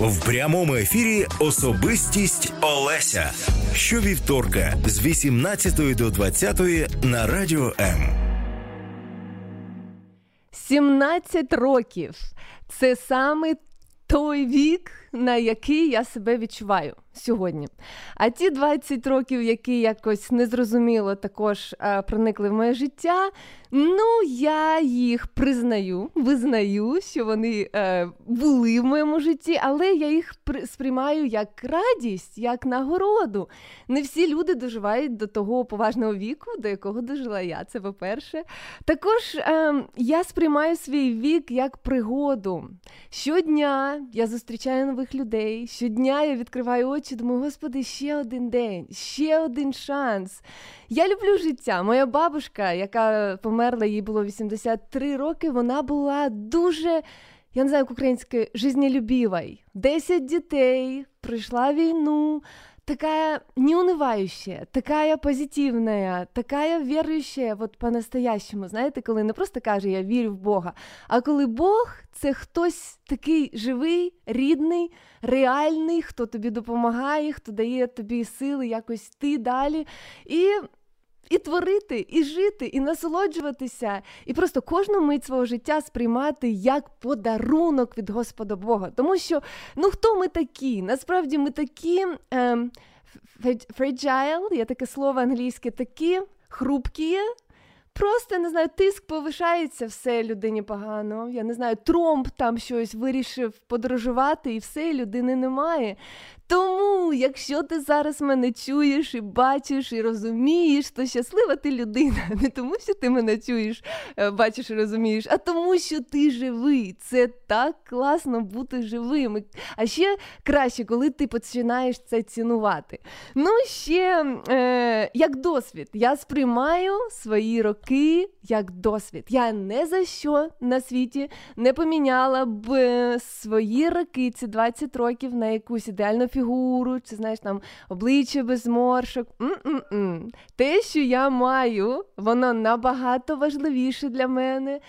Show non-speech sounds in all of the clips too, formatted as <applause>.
В прямому ефірі особистість Олеся. Щовівторка з 18 до 20 на радіо М. 17 років. Це саме той вік, на який я себе відчуваю сьогодні. А ті 20 років, які якось незрозуміло також е, проникли в моє життя, ну я їх признаю, визнаю, що вони е, були в моєму житті, але я їх сприймаю як радість, як нагороду. Не всі люди доживають до того поважного віку, до якого дожила я. Це по-перше. Також е, я сприймаю свій вік як пригоду. Щодня я зустрічаю нових людей, щодня я відкриваю очі, думаю, господи, ще один день, ще один шанс. Я люблю життя. Моя бабушка, яка померла, їй було 83 роки, вона була дуже. Я не знаю, як українське, жизнелюбівай. Десять дітей, пройшла війну, такая неунывающая, такая позитивная, такая віруюча от по-настоящему. Знаєте, коли не просто каже Я вірю в Бога, а коли Бог це хтось такий живий, рідний, реальний, хто тобі допомагає, хто дає тобі сили якось йти далі. І і творити, і жити, і насолоджуватися, і просто кожну мить свого життя сприймати як подарунок від Господа Бога. Тому що ну хто ми такі? Насправді ми такі ем, fragile, є таке слово англійське, такі хрупкі. Просто не знаю, тиск повишається, все людині погано. Я не знаю, Тромп там щось вирішив подорожувати, і все, людини немає. Тому, якщо ти зараз мене чуєш і бачиш, і розумієш, то щаслива ти людина. <laughs> Не тому, що ти мене чуєш, е, бачиш і розумієш, а тому, що ти живий. Це так класно бути живим. А ще краще, коли ти починаєш це цінувати. Ну, ще е, як досвід, я сприймаю свої роки як досвід. Я не за що на світі не поміняла б е, свої роки, ці 20 років на якусь ідеальну фігуру фігуру, чи знаєш там обличчя без моршок. М-м-м. Те, що я маю, воно набагато важливіше для мене,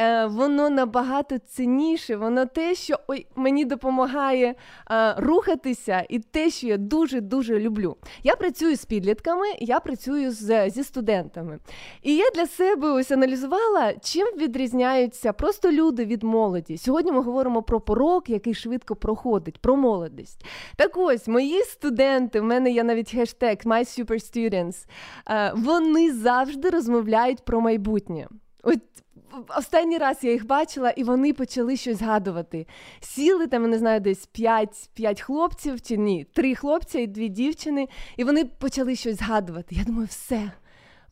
е, воно набагато цінніше, воно те, що ой, мені допомагає е, рухатися, і те, що я дуже-дуже люблю. Я працюю з підлітками, я працюю з, зі студентами. І я для себе ось аналізувала, чим відрізняються просто люди від молоді. Сьогодні ми говоримо про порок, який швидко проходить, про молодість. Так ось мої студенти, в мене є навіть хештег My Super Students, е, вони завжди розмовляють про майбутнє. От Останній раз я їх бачила, і вони почали щось згадувати. Сіли там, не знаю, десь п'ять 5 хлопців чи ні, три хлопця і дві дівчини, і вони почали щось згадувати. Я думаю, все.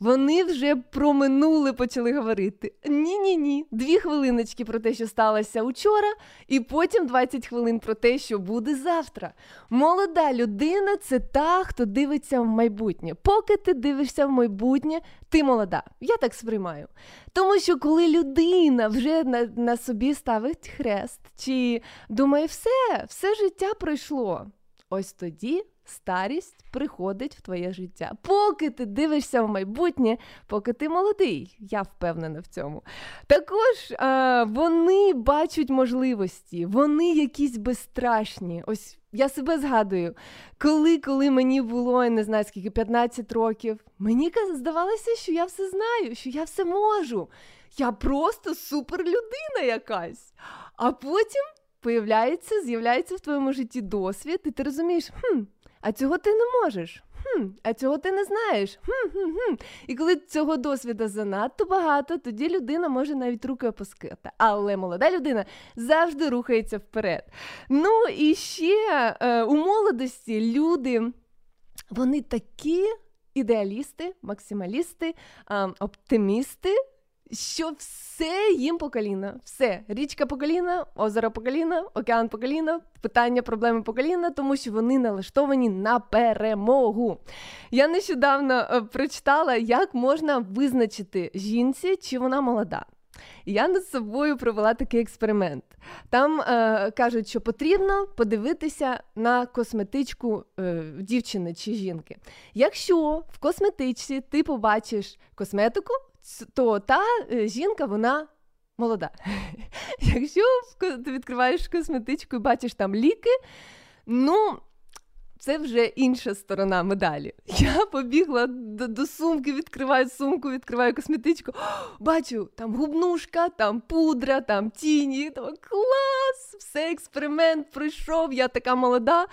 Вони вже про минуле почали говорити. Ні-ні ні. Дві хвилиночки про те, що сталося учора, і потім 20 хвилин про те, що буде завтра. Молода людина це та, хто дивиться в майбутнє. Поки ти дивишся в майбутнє, ти молода. Я так сприймаю. Тому що коли людина вже на, на собі ставить хрест, чи думає, все, все життя пройшло. Ось тоді старість приходить в твоє життя. Поки ти дивишся в майбутнє, поки ти молодий, я впевнена в цьому. Також а, вони бачать можливості, вони якісь безстрашні. Ось я себе згадую, коли коли мені було, я не знаю, скільки 15 років, мені здавалося, що я все знаю, що я все можу. Я просто суперлюдина якась. А потім появляється, з'являється в твоєму житті досвід, і ти розумієш, хм, а цього ти не можеш. Хм, А цього ти не знаєш. Хм, хм, хм. І коли цього досвіду занадто багато, тоді людина може навіть руки опускати. Але молода людина завжди рухається вперед. Ну і ще е, у молодості люди, вони такі ідеалісти, максималісти, оптимісти що все їм по коліна. Все. Річка по коліна, озеро по коліна, океан по коліна, питання, проблеми по коліна, тому що вони налаштовані на перемогу. Я нещодавно е, прочитала, як можна визначити жінці, чи вона молода. Я над собою провела такий експеримент. Там е, кажуть, що потрібно подивитися на косметичку е, дівчини чи жінки. Якщо в косметичці ти побачиш косметику, то та е, жінка вона молода. <laughs> Якщо ти відкриваєш косметичку і бачиш там ліки, ну. Це вже інша сторона медалі. <laughs> Я побігла до, до сумки, відкриваю сумку, відкриваю косметичку. <gasps> Бачу, там губнушка, там пудра, там тіні. Там клас! Все експеримент пройшов, я така молода.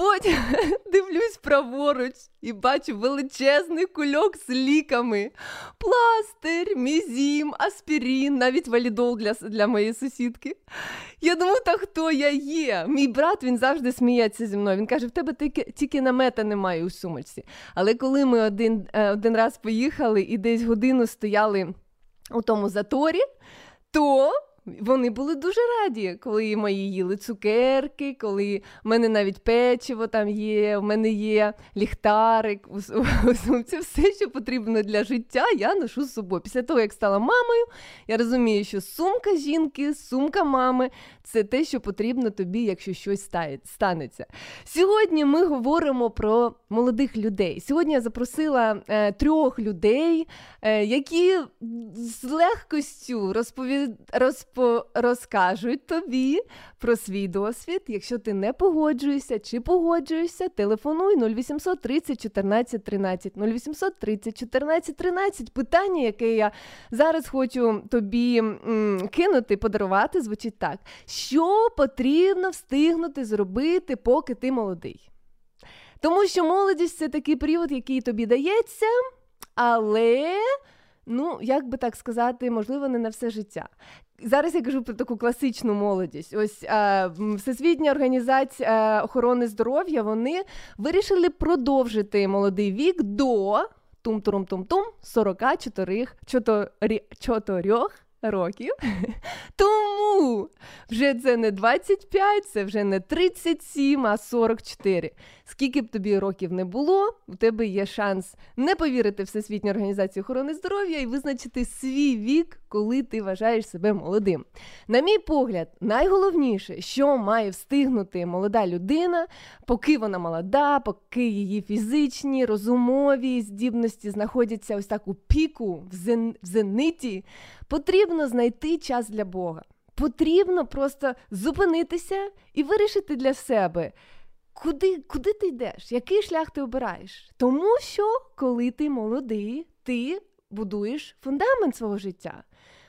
Потім <laughs> дивлюсь праворуч і бачу величезний кульок з ліками. Пластир, мізім, аспірін, навіть валідол для для моєї сусідки. Я думаю, та хто я є? Мій брат він завжди сміється зі мною. Він каже: в тебе тільки тільки намета немає у сумочці. Але коли ми один, е, один раз поїхали і десь годину стояли у тому заторі, то. Вони були дуже раді, коли мої їли цукерки, коли в мене навіть печиво там є, в мене є ліхтарик, це все, що потрібно для життя, я ношу з собою. Після того, як стала мамою, я розумію, що сумка жінки, сумка мами це те, що потрібно тобі, якщо щось станеться. Сьогодні ми говоримо про молодих людей. Сьогодні я запросила е, трьох людей, е, які з легкостю розповідають. Розп розкажуть тобі про свій досвід. Якщо ти не погоджуєшся чи погоджуєшся, телефонуй 0800 30 14 13. 0800 30 14 13. Питання, яке я зараз хочу тобі м, кинути, подарувати, звучить так: що потрібно встигнути зробити, поки ти молодий? Тому що молодість це такий період, який тобі дається, але. Ну, як би так сказати, можливо, не на все життя. Зараз я кажу про таку класичну молодість. Ось е, Всесвітня організація е, охорони здоров'я вони вирішили продовжити молодий вік до тум-турум-тум-тум 44 4 років. <laughs> Тому вже це не 25, це вже не 37, а 44. Скільки б тобі років не було, у тебе є шанс не повірити Всесвітню організацію охорони здоров'я і визначити свій вік, коли ти вважаєш себе молодим. На мій погляд, найголовніше, що має встигнути молода людина, поки вона молода, поки її фізичні, розумові здібності знаходяться ось так у піку, в, зен... в зениті, потрібно знайти час для Бога. Потрібно просто зупинитися і вирішити для себе. Куди куди ти йдеш? Який шлях ти обираєш? Тому що, коли ти молодий, ти будуєш фундамент свого життя.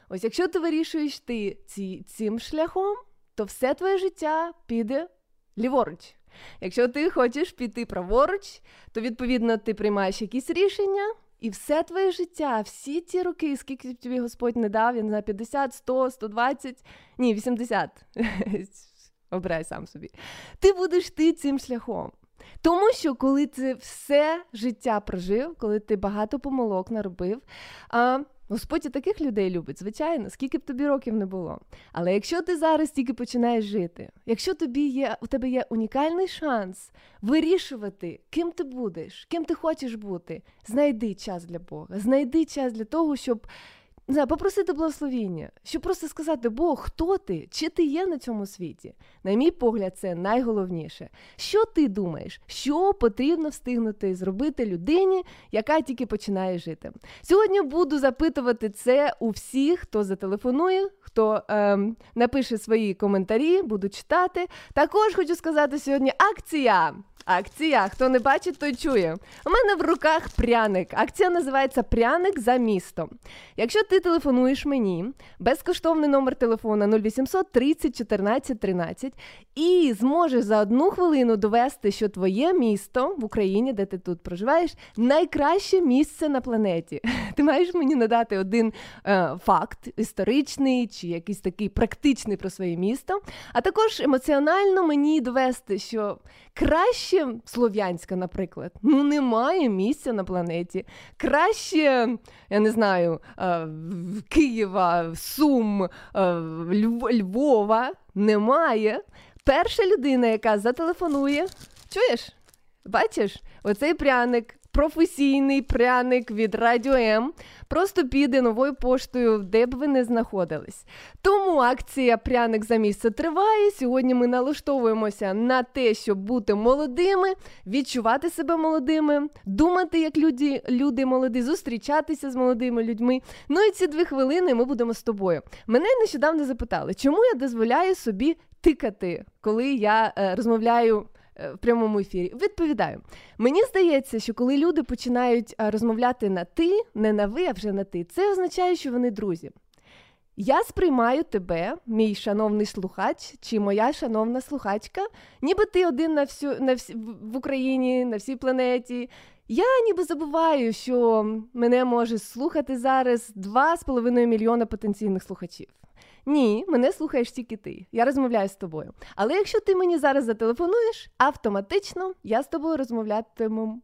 Ось якщо ти вирішуєш ти ці, цим шляхом, то все твоє життя піде ліворуч. Якщо ти хочеш піти праворуч, то відповідно ти приймаєш якісь рішення, і все твоє життя, всі ті роки, скільки тобі Господь не дав, я не знаю, 50, 100, 120, ні, 80. Обирай сам собі. Ти будеш ти цим шляхом. Тому що коли ти все життя прожив, коли ти багато помилок наробив, а, Господь і таких людей любить, звичайно, скільки б тобі років не було. Але якщо ти зараз тільки починаєш жити, якщо тобі є, у тебе є унікальний шанс вирішувати, ким ти будеш, ким ти хочеш бути, знайди час для Бога, знайди час для того, щоб не попросити благословіння, щоб просто сказати, Бог, хто ти? Чи ти є на цьому світі? На мій погляд, це найголовніше. Що ти думаєш, що потрібно встигнути зробити людині, яка тільки починає жити? Сьогодні буду запитувати це у всіх, хто зателефонує, хто ем, напише свої коментарі, буду читати. Також хочу сказати сьогодні акція. Акція, хто не бачить, той чує. У мене в руках пряник. Акція називається Пряник за місто. Якщо ти телефонуєш мені, безкоштовний номер телефона 0800 30 14 13 і зможеш за одну хвилину довести, що твоє місто в Україні, де ти тут проживаєш, найкраще місце на планеті. <laughs> Ти маєш мені надати один е, факт історичний чи якийсь такий практичний про своє місто, а також емоціонально мені довести, що краще Слов'янська, наприклад, ну немає місця на планеті. Краще, я не знаю, е, Києва, Сум, е, Львова немає. Перша людина, яка зателефонує, чуєш? Бачиш, оцей пряник професійний пряник від Радіо М просто піде новою поштою, де б ви не знаходились. Тому акція Пряник за місце триває. Сьогодні ми налаштовуємося на те, щоб бути молодими, відчувати себе молодими, думати, як люди, люди молоді, зустрічатися з молодими людьми. Ну і ці дві хвилини ми будемо з тобою. Мене нещодавно запитали, чому я дозволяю собі тикати, коли я е, розмовляю. Е, в прямому ефірі. Відповідаю, мені здається, що коли люди починають е, розмовляти на ти, не на ви, а вже на ти, це означає, що вони друзі. Я сприймаю тебе, мій шановний слухач, чи моя шановна слухачка, ніби ти один на всю на всі, в Україні, на всій планеті. Я ніби забуваю, що мене може слухати зараз 2,5 мільйона потенційних слухачів. Ні, мене слухаєш тільки ти. Я розмовляю з тобою. Але якщо ти мені зараз зателефонуєш, автоматично я з тобою розмовлятиму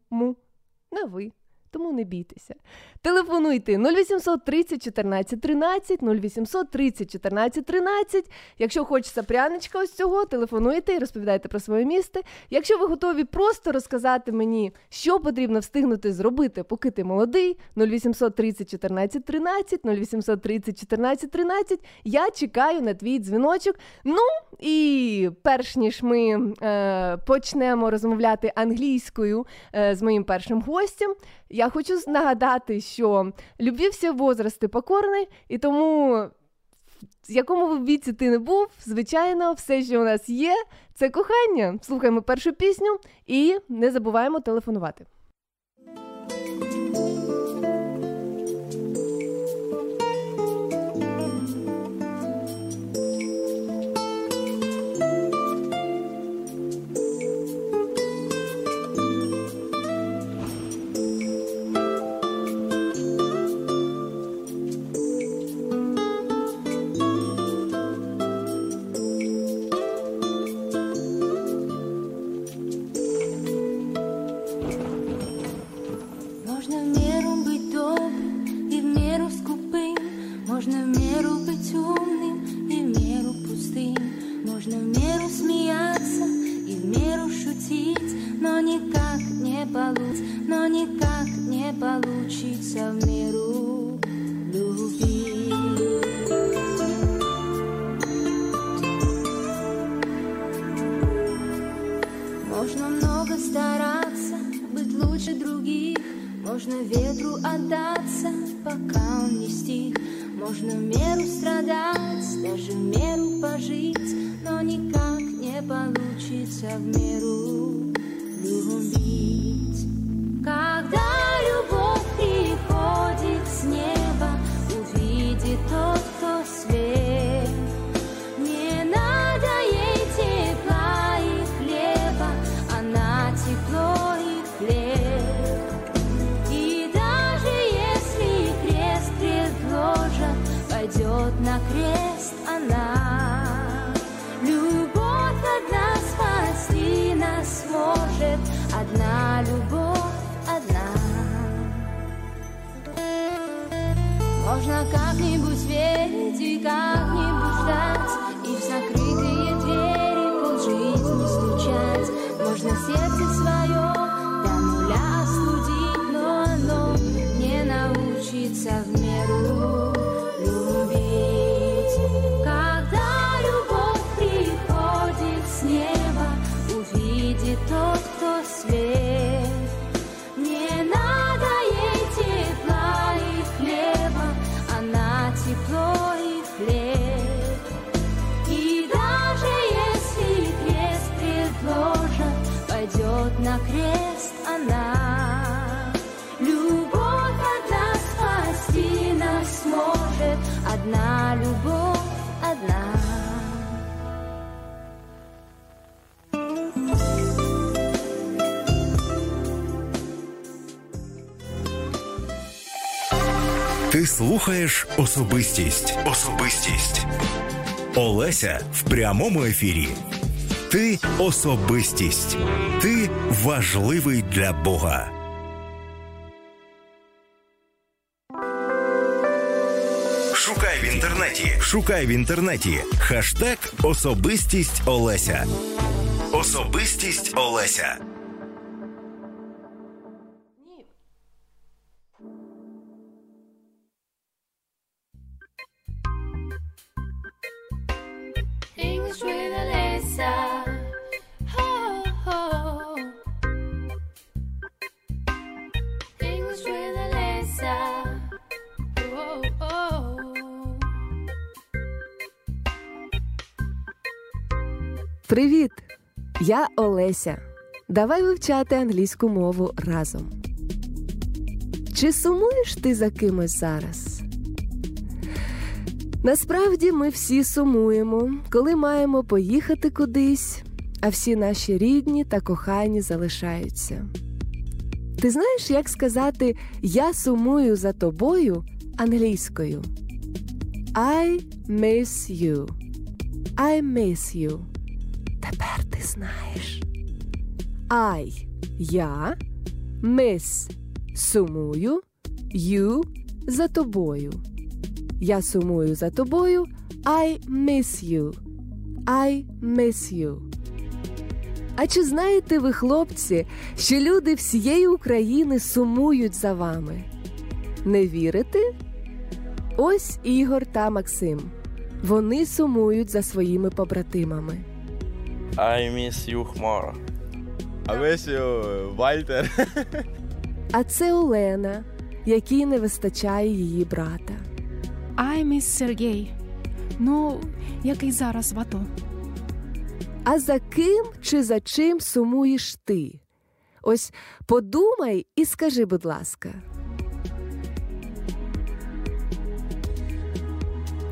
на ви тому не бійтеся. Телефонуйте 0800 30 14 13, 0800 30 14 13. Якщо хочеться пряничка ось цього, телефонуйте і розповідайте про своє місце. Якщо ви готові просто розказати мені, що потрібно встигнути зробити, поки ти молодий, 0800 30 14 13, 0800 30 14 13, я чекаю на твій дзвіночок. Ну і перш ніж ми е, почнемо розмовляти англійською е, з моїм першим гостем, я хочу нагадати, що любі всі возрасти покорний, і тому, в якому віці ти не був, звичайно, все, що у нас є, це кохання. Слухаємо першу пісню і не забуваємо телефонувати. Можно ветру отдаться, пока он не стих. Можно меру страдать, даже меру пожить Но никак не получится в меру любить. Когда слухаєш особистість. Особистість. Олеся в прямому ефірі. Ти особистість. Ти важливий для Бога. Шукай в інтернеті. Шукай в інтернеті. Хаштег Особистість Олеся. Особистість Олеся. Привіт! Я Олеся. Давай вивчати англійську мову разом. Чи сумуєш ти за кимось зараз? Насправді ми всі сумуємо, коли маємо поїхати кудись, а всі наші рідні та кохані залишаються. Ти знаєш, як сказати Я сумую за тобою англійською? I miss you. I miss you. Тепер ти знаєш. I я miss сумую, you за тобою. Я сумую за тобою. I miss you. I miss you. А чи знаєте ви, хлопці, що люди всієї України сумують за вами? Не вірите? Ось Ігор та Максим. Вони сумують за своїми побратимами. I miss you, Хмара. I miss you, Вальтер. А це Олена, якій не вистачає її брата. I miss Сергій. Ну, який зараз в АТО. А за ким чи за чим сумуєш ти? Ось подумай і скажи, будь ласка.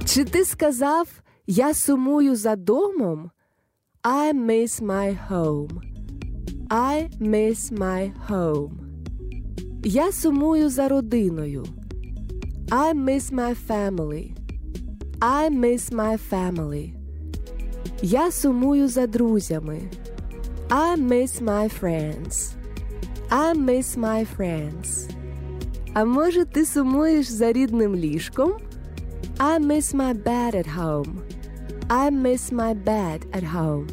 Чи ти сказав Я сумую за домом? I miss my home. I miss my home. Я сумую за родиною. I miss my family. I miss my family. Я сумую за друзями. I miss my friends. I miss my friends. А може, ти сумуєш за рідним ліжком? I miss my bed at home. I miss my bed at home.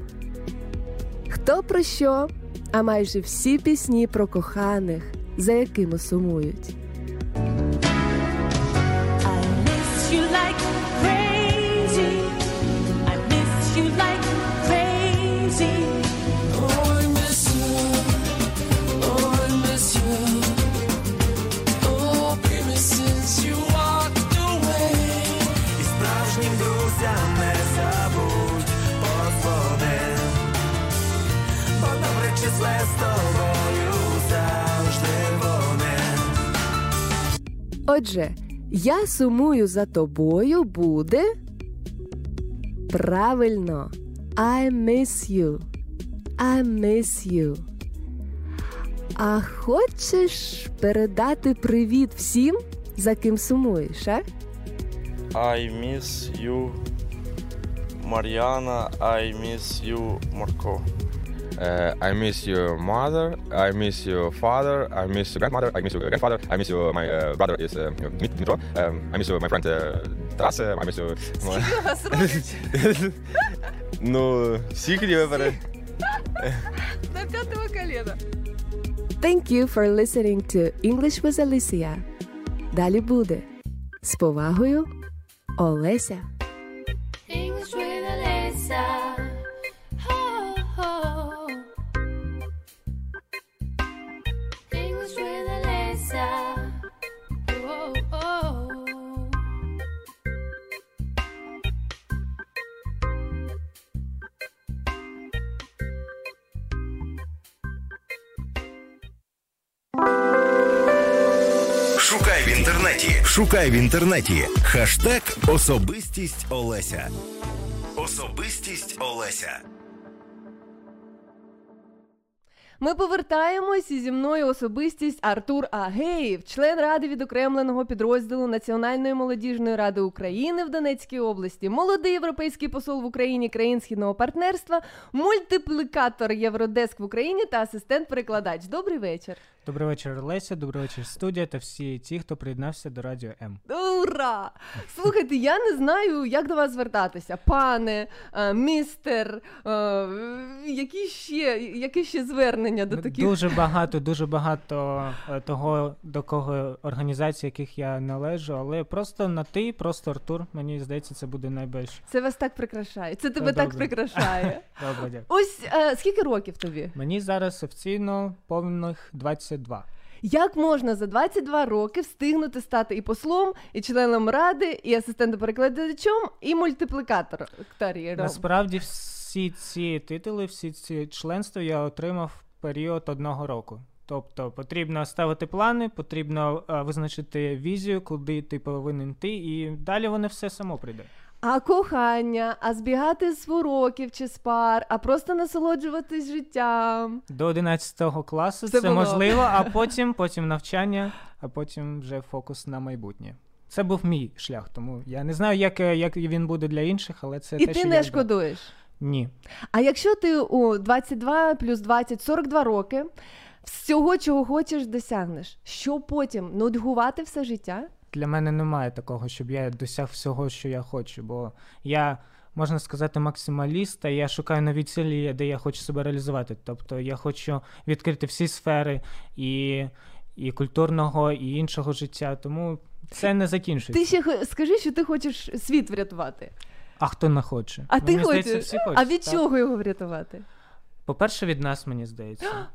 Хто про що? А майже всі пісні про коханих, за якими сумують. Отже, я сумую за тобою буде. Правильно. I miss you. I miss you. А хочеш передати привіт всім, за ким сумуєш, а? I miss you, Мар'яна. I miss you, Марко. Uh, I miss your mother. I miss your father. I miss your grandmother. I miss your grandfather. I miss you. My uh, brother is uh, Dmit- Dmitro. Um, I miss you, my friend uh, Taras. Uh, I miss you. ну, всіх хотів вибери. На п'ятого коліна. Thank you for listening to English with Alicia. Далі буде. З повагою, Олеся. English with Alyssa. В. Шукай в інтернеті. Хаштег Особистість Олеся. Особистість Олеся. Ми повертаємось і зі мною особистість Артур Агеєв, член ради відокремленого підрозділу Національної молодіжної ради України в Донецькій області, молодий європейський посол в Україні країн східного партнерства, мультиплікатор Євродеск в Україні та асистент-перекладач. Добрий вечір. Добрий вечір, Леся, добрий вечір, студія та всі ті, хто приєднався до Радіо М. Ура! Слухайте, я не знаю, як до вас звертатися. Пане, е, містер, е, які ще, які ще звернення до таких. Дуже багато, дуже багато е, того, до кого організацій, яких я належу, але просто на ти, просто Артур. Мені здається, це буде найбільш Це вас так прикрашає. Це тебе Та так прикрашає. <laughs> добре. Дякую. Ось е, скільки років тобі? Мені зараз офіційно повних 22. Як можна за 22 роки встигнути стати і послом, і членом ради, і асистентом перекладачом, і мультиплікатором? Насправді всі ці титули, всі ці членства я отримав період одного року. Тобто потрібно ставити плани, потрібно е, визначити візію, куди ти повинен йти, і далі воно все само прийде. А кохання, а збігати з уроків чи з пар, а просто насолоджуватись життям. До 11 класу Це це, можливо, а <laughs> потім, потім навчання, а потім вже фокус на майбутнє. Це був мій шлях, тому я не знаю, як, е, як він буде для інших, але це І те, ти що не я шкодуєш. Ні. А якщо ти у 22 плюс 20, 42 роки всього, чого хочеш, досягнеш, що потім нудьгувати все життя? Для мене немає такого, щоб я досяг всього, що я хочу, бо я, можна сказати, максималіст, та я шукаю нові цілі, де я хочу себе реалізувати. Тобто я хочу відкрити всі сфери і, і культурного, і іншого життя, тому це не закінчується. Ти ще скажи, що ти хочеш світ врятувати. А хто не хоче? А Ну, ти хочеш? всі хочуть. А від так. чого його врятувати? По-перше, від нас, мені здається.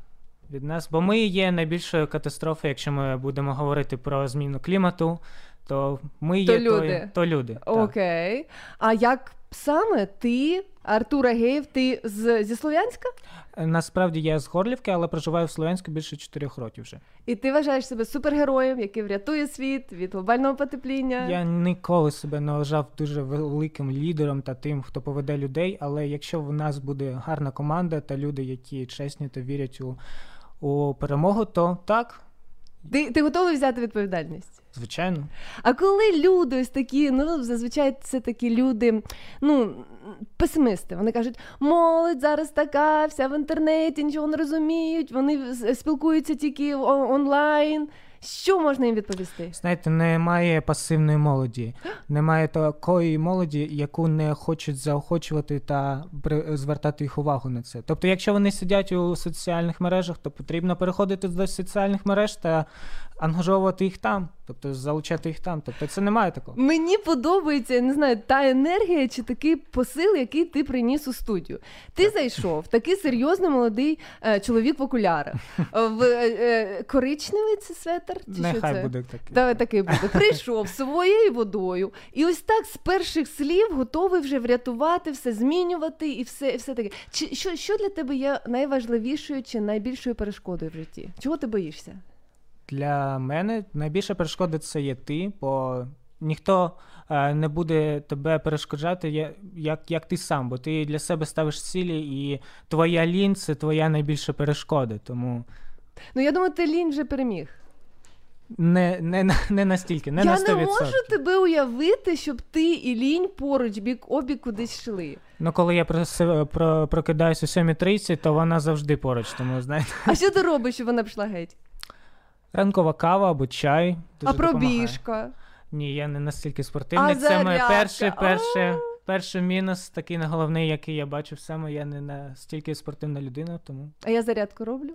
Від нас, бо ми є найбільшою катастрофою, якщо ми будемо говорити про зміну клімату, то ми То є люди. той- то люди. так. Окей. А як саме ти, Артур Агеєв, ти з, зі Слов'янська? Насправді я з Горлівки, але проживаю в Слов'янську більше чотирьох років вже. І ти вважаєш себе супергероєм, який врятує світ від глобального потепління? Я ніколи себе не вважав дуже великим лідером та тим, хто поведе людей. Але якщо в нас буде гарна команда та люди, які чесні та вірять у, у перемогу, то так, Ти, ти готовий взяти відповідальність? Звичайно. А коли люди ось такі, ну зазвичай це такі люди, ну песимисти. Вони кажуть, молодь зараз така, вся в інтернеті, нічого не розуміють, вони спілкуються тільки онлайн. Що можна їм відповісти? Знаєте, немає пасивної молоді, <gasps> немає такої молоді, яку не хочуть заохочувати та звертати їх увагу на це. Тобто, якщо вони сидять у соціальних мережах, то потрібно переходити до соціальних мереж та ангажовувати їх там, тобто залучати їх там. Тобто це немає такого. Мені подобається, я не знаю, та енергія чи такий посил, який ти приніс у студію. Ти зайшов, такий серйозний молодий е, чоловік в окулярах. <laughs> В е, е, коричневий це светр? Чи що Нехай це? буде таке. Та, такий буде. Прийшов <laughs> своєю водою, і ось так з перших слів готовий вже врятувати, все змінювати і все, і все таке. Чи що, що для тебе є найважливішою чи найбільшою перешкодою в житті? Чого ти боїшся? Для мене найбільша перешкода це є ти, бо ніхто е, не буде тебе перешкоджати, як, як ти сам, бо ти для себе ставиш цілі, і твоя лінь це твоя найбільша перешкода. Тому Ну я думаю, ти лінь вже переміг. не, не, не настільки, не я на 100%. не можу тебе уявити, щоб ти і лінь поруч бік обік кудись йшли. Ну, коли я про, про, прокидаюся о 7.30, то вона завжди поруч. Тому знаєте, А що ти робиш, щоб вона пішла геть? Ранкова кава або чай. Дуже а допомагає. пробіжка. Ні, я не настільки спортивний. А Це моє зарядка? перший, перший, А. перший мінус, такий головний, який я бачив саме. Я не настільки спортивна людина, тому А я зарядку роблю?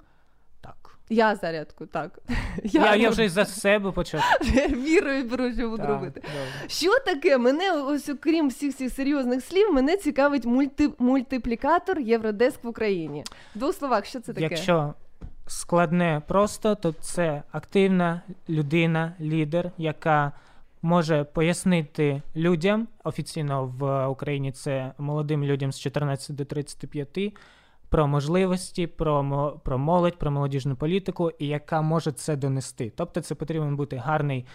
так. Я зарядку, так. <laughs> Я, я, роблю. вже за себе почав. <laughs> вірою беру, що буду робити. добре. Що таке? Мене ось окрім всіх цих серйозних слів, мене цікавить мульти, мультиплікатор Євродеск в Україні. В двох словах, що це таке? Якщо складне просто, то це активна людина, лідер, яка може пояснити людям офіційно в Україні це молодим людям з 14 до 35 про можливості, про, про молодь, про молодіжну політику, і яка може це донести. Тобто, це потрібен бути гарний.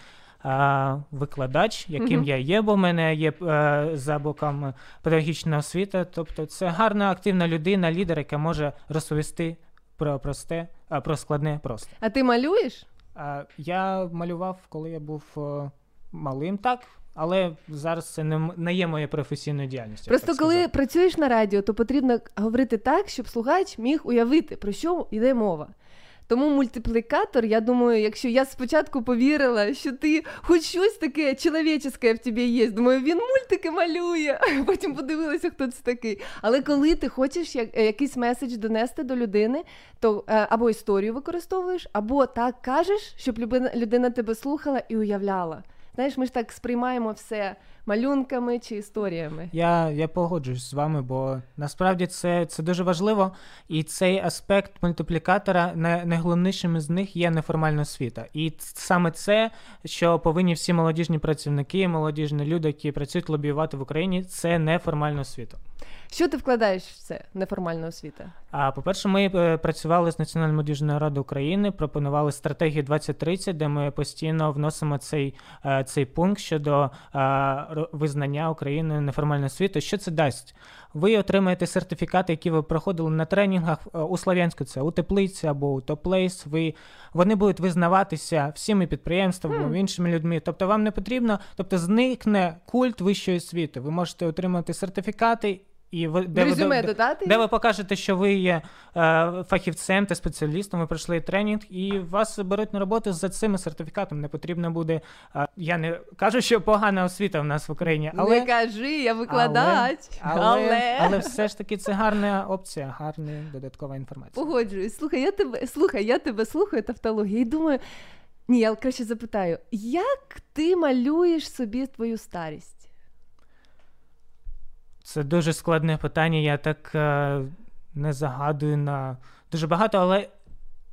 а, Викладач, яким Мгм. я є, бо в мене є е, за боком педагогічна освіта. Тобто, це гарна активна людина, лідер, яка може розповісти про просте, а про складне просто. А ти малюєш? А, я малював, коли я був е, малим, так, але зараз це не, не є моєю професійною діяльністю. Просто коли сказати. працюєш на радіо, то потрібно говорити так, щоб слухач міг уявити, про що йде мова. Тому мультиплікатор, я думаю, якщо я спочатку повірила, що ти хоч щось таке чоловіче в тобі є, думаю, він мультики малює, <laughs> потім подивилася, хто це такий. Але коли ти хочеш е, якийсь меседж донести до людини, то е, або історію використовуєш, або так кажеш, щоб людина тебе слухала і уявляла. Знаєш, ми ж так сприймаємо все малюнками чи історіями? Я, я погоджуюсь з вами, бо насправді це, це дуже важливо, і цей аспект мультиплікатора най- найголовнішим із них є неформальна освіта. І саме це, що повинні всі молодіжні працівники, молодіжні люди, які працюють лобіювати в Україні, це неформальна освіта. Що ти вкладаєш в це неформальна освіта? А по-перше, ми е, працювали з Національною молодіжною радою України, пропонували стратегію 2030, де ми постійно вносимо цей, е, цей пункт щодо е, визнання України неформальної освіти. Що це дасть? Ви отримаєте сертифікати, які ви проходили на тренінгах е, у Слов'янську, це у теплиці або у топлейс. Ви вони будуть визнаватися всіми підприємствами, іншими людьми. Тобто вам не потрібно, тобто зникне культ вищої освіти. Ви можете отримати сертифікати. І ви, де Резюме де- додати? де ви покажете, що ви є е, фахівцем та спеціалістом, ви пройшли тренінг, і вас беруть на роботу за цими сертифікатами. Не потрібно буде. е, я не кажу, що погана освіта в нас в Україні, але Не кажи, я викладач. але, але, але все ж таки це гарна опція, гарна додаткова інформація. Погоджуюсь. Слухай, я тебе слухай, я тебе слухаю тавтологію і думаю. Ні, я краще запитаю, як ти малюєш собі твою старість? Це дуже складне питання. Я так е, не загадую на дуже багато, але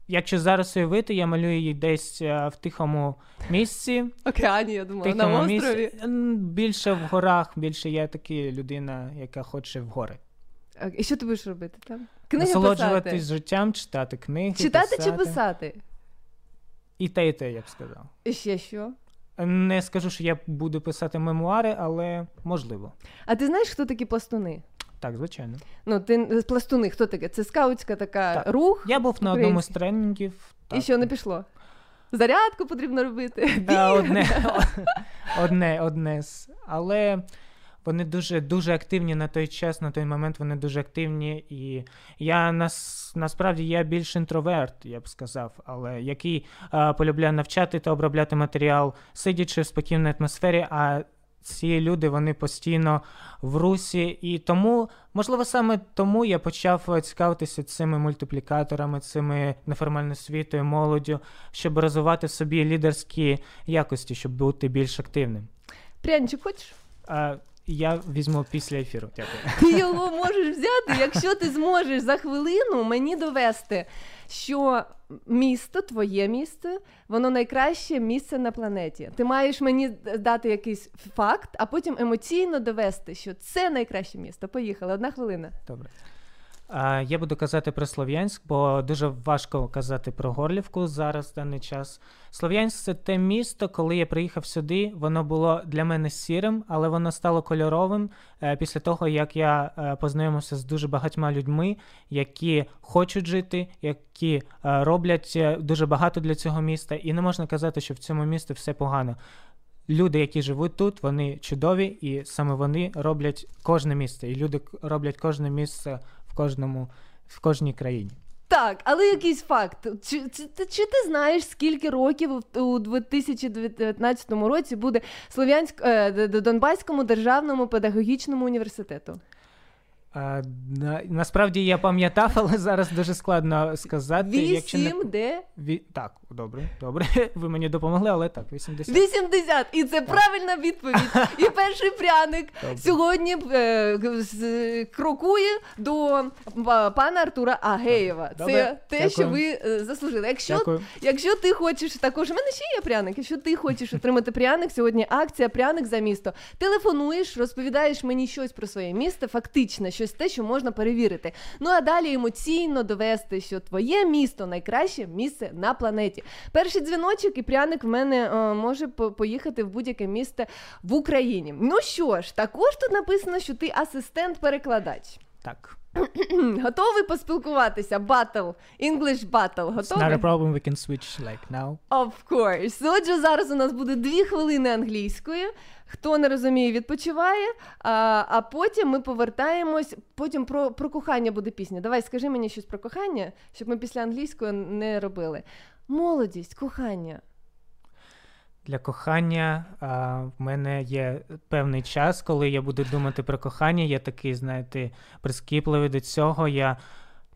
якщо зараз уявити, я малюю її десь е, в тихому місці. Океані, я думала, на острові. місці. Більше в горах, більше я така людина, яка хоче в гори. І що ти будеш робити там? Книги Насолоджуватись писати? життям, читати книги. Читати писати. чи писати? І те, і те, я б сказав. І ще що? Не скажу, що я буду писати мемуари, але можливо. А ти знаєш, хто такі пластуни? Так, звичайно. Ну, ти пластуни, хто таке? Це скаутська така Так. рух. Я був на одному з тренінгів. тренінгів. І що не пішло? Зарядку потрібно робити. Е, одне, <laughs> одне, одне з. Але вони дуже, дуже активні на той час, на той момент вони дуже активні. І я нас, насправді я більш інтроверт, я б сказав, але який е, полюбляє навчати та обробляти матеріал, сидячи в спокійній атмосфері. а ці люди вони постійно в русі, і тому, можливо, саме тому я почав цікавитися цими мультиплікаторами, цими неформальною освітою, молоддю, щоб розвивати в собі лідерські якості, щоб бути більш активним. Прянчик хочеш? А, я візьму після ефіру. Дякую. <laughs> Ти його можеш взяти, якщо ти зможеш за хвилину мені довести, що місто, твоє місто, воно найкраще місце на планеті. Ти маєш мені дати якийсь факт, а потім емоційно довести, що це найкраще місто. Поїхали, одна хвилина. Добре. Я буду казати про Слов'янськ, бо дуже важко казати про Горлівку зараз в даний час. Слов'янськ це те місто, коли я приїхав сюди, воно було для мене сірим, але воно стало кольоровим е, після того, як я е, познайомився з дуже багатьма людьми, які хочуть жити, які е, роблять дуже багато для цього міста. І не можна казати, що в цьому місті все погано. Люди, які живуть тут, вони чудові, і саме вони роблять кожне місце. І люди роблять кожне місце кожному в кожній країні. Так, але якийсь факт. Чи, чи, чи ти знаєш, скільки років у 2019 році буде Слов'янськ е, Донбаському державному педагогічному університету? А, на, насправді я пам'ятав, але зараз дуже складно сказати. якщо не... де? Ві... Так, добре, добре. <laughs> Ви мені допомогли, але так, 80. 80! І це правильна відповідь. І <laughs> перший пряник Добре. сьогодні е, з- крокує до пана Артура Агеєва. Це Добре, те, дякую. що ви е, заслужили. Якщо, Дякую. якщо ти хочеш також, у мене ще є пряник. Якщо ти хочеш отримати пряник, сьогодні акція пряник за місто. Телефонуєш, розповідаєш мені щось про своє місто, фактично, щось те, що можна перевірити. Ну а далі емоційно довести, що твоє місто найкраще місце на планеті. Перший дзвіночок і пряник в мене е, може поїхати в будь-яке місто в Україні. Ну що ж, також тут написано, що ти асистент-перекладач. Так. <clears throat> Готовий поспілкуватися? Battle, English Battle. It's not a Готовий? problem, we can switch like now. Of course. Отже, зараз у нас буде дві хвилини англійської. Хто не розуміє, відпочиває. А, а потім ми повертаємось. Потім про, про кохання буде пісня. Давай, скажи мені щось про кохання, щоб ми після англійської не робили. Молодість, кохання. Для кохання а, в мене є певний час, коли я буду думати про кохання. Я такий, знаєте, прискіпливий до цього. Я,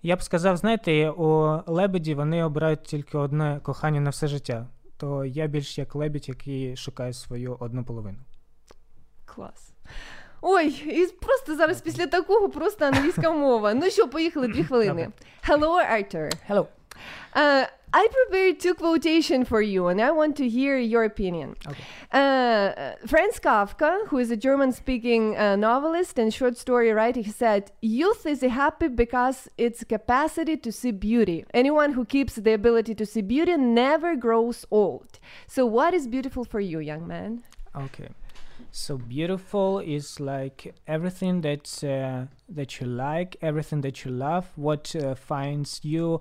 я б сказав, знаєте, у лебеді вони обирають тільки одне кохання на все життя. То я більш як лебідь, який шукає свою одну половину. Клас. Ой, і просто зараз після такого просто англійська мова. Ну що, поїхали дві <clears throat> хвилини. Hello, Arthur. Hello. Uh, I prepared two quotation for you, and I want to hear your opinion. Okay. Uh, Franz Kafka, who is a German-speaking uh, novelist and short story writer, he said, "Youth is happy because its capacity to see beauty. Anyone who keeps the ability to see beauty never grows old." So, what is beautiful for you, young man? Okay. So beautiful is like everything that uh, that you like, everything that you love, what uh, finds you.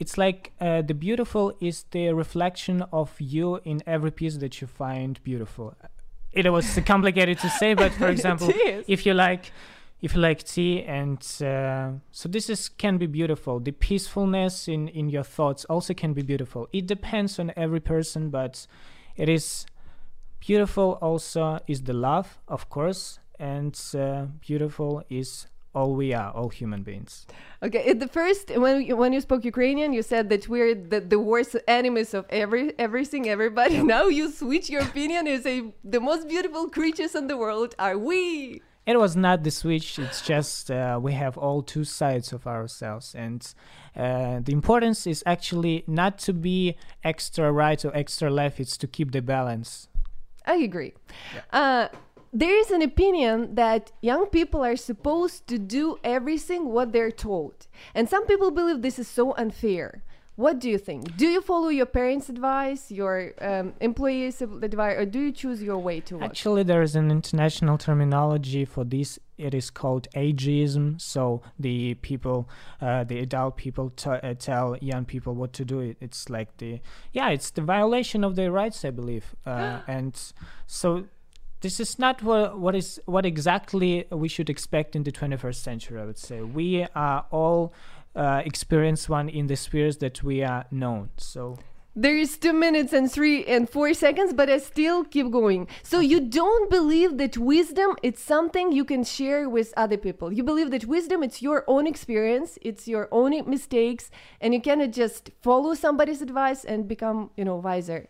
It's like uh, the beautiful is the reflection of you in every piece that you find beautiful. It was <laughs> complicated to say, but for <laughs> example, if you like if you like tea and uh, so this is can be beautiful. The peacefulness in in your thoughts also can be beautiful. It depends on every person but it is beautiful also is the love of course and uh, beautiful is all we are all human beings Okay, at the first when you, when you spoke Ukrainian, you said that we're the, the worst enemies of every everything, everybody. Now you switch your opinion and say the most beautiful creatures in the world are we. it was not the switch it's just uh, we have all two sides of ourselves and uh, the importance is actually not to be extra right or extra left it's to keep the balance I agree. Uh, there is an opinion that young people are supposed to do everything what they're told, and some people believe this is so unfair. What do you think? Do you follow your parents' advice, your um, employees' advice, or do you choose your way to work? Actually, there is an international terminology for this. It is called ageism. So the people, uh, the adult people, t- uh, tell young people what to do. It, it's like the yeah, it's the violation of their rights, I believe. Uh, <gasps> and so this is not what what is what exactly we should expect in the 21st century. I would say we are all. Uh, experience one in the spheres that we are known. So There is two minutes and three and four seconds, but I still keep going. So you don't believe that wisdom it's something you can share with other people. You believe that wisdom it's your own experience, it's your own mistakes, and you cannot just follow somebody's advice and become, you know, wiser.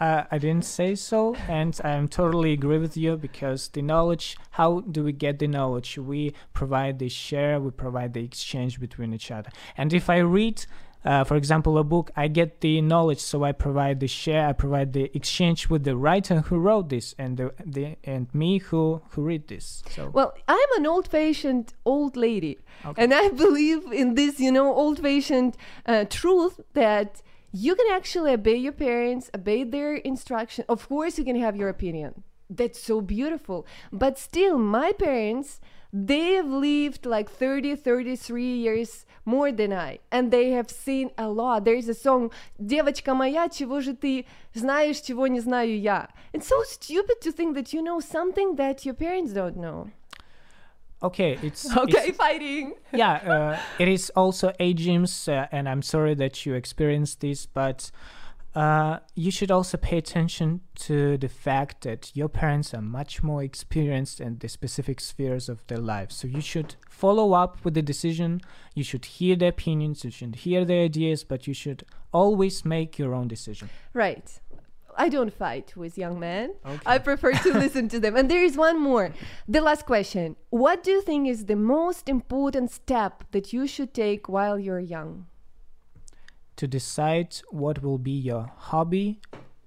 Uh, I didn't say so, and I am totally agree with you because the knowledge. How do we get the knowledge? We provide the share, we provide the exchange between each other. And if I read, uh, for example, a book, I get the knowledge, so I provide the share, I provide the exchange with the writer who wrote this, and the, the and me who who read this. So Well, I'm an old-fashioned old lady, Okay. and I <laughs> believe in this, you know, old-fashioned uh, truth that you can actually obey your parents, obey their instruction. Of course, you can have your opinion. That's so beautiful. But still, my parents, they have lived like 30, 33 years more than I, and they have seen a lot. There is a song «Девочка моя, чего же ты знаешь, чего не знаю я?» It's so stupid to think that you know something that your parents don't know. okay, it's <laughs> Okay, it's- fighting. <laughs> yeah, uh, it is also ageism, uh, and I'm sorry that you experienced this, but uh, you should also pay attention to the fact that your parents are much more experienced in the specific spheres of their lives. So you should follow up with the decision. You should hear their opinions. You should hear their ideas, but you should always make your own decision. Right. I don't fight with young men. Okay. I prefer to listen to them. And there is one more. The last question. What do you think is the most important step that you should take while you're young? to decide what will be your hobby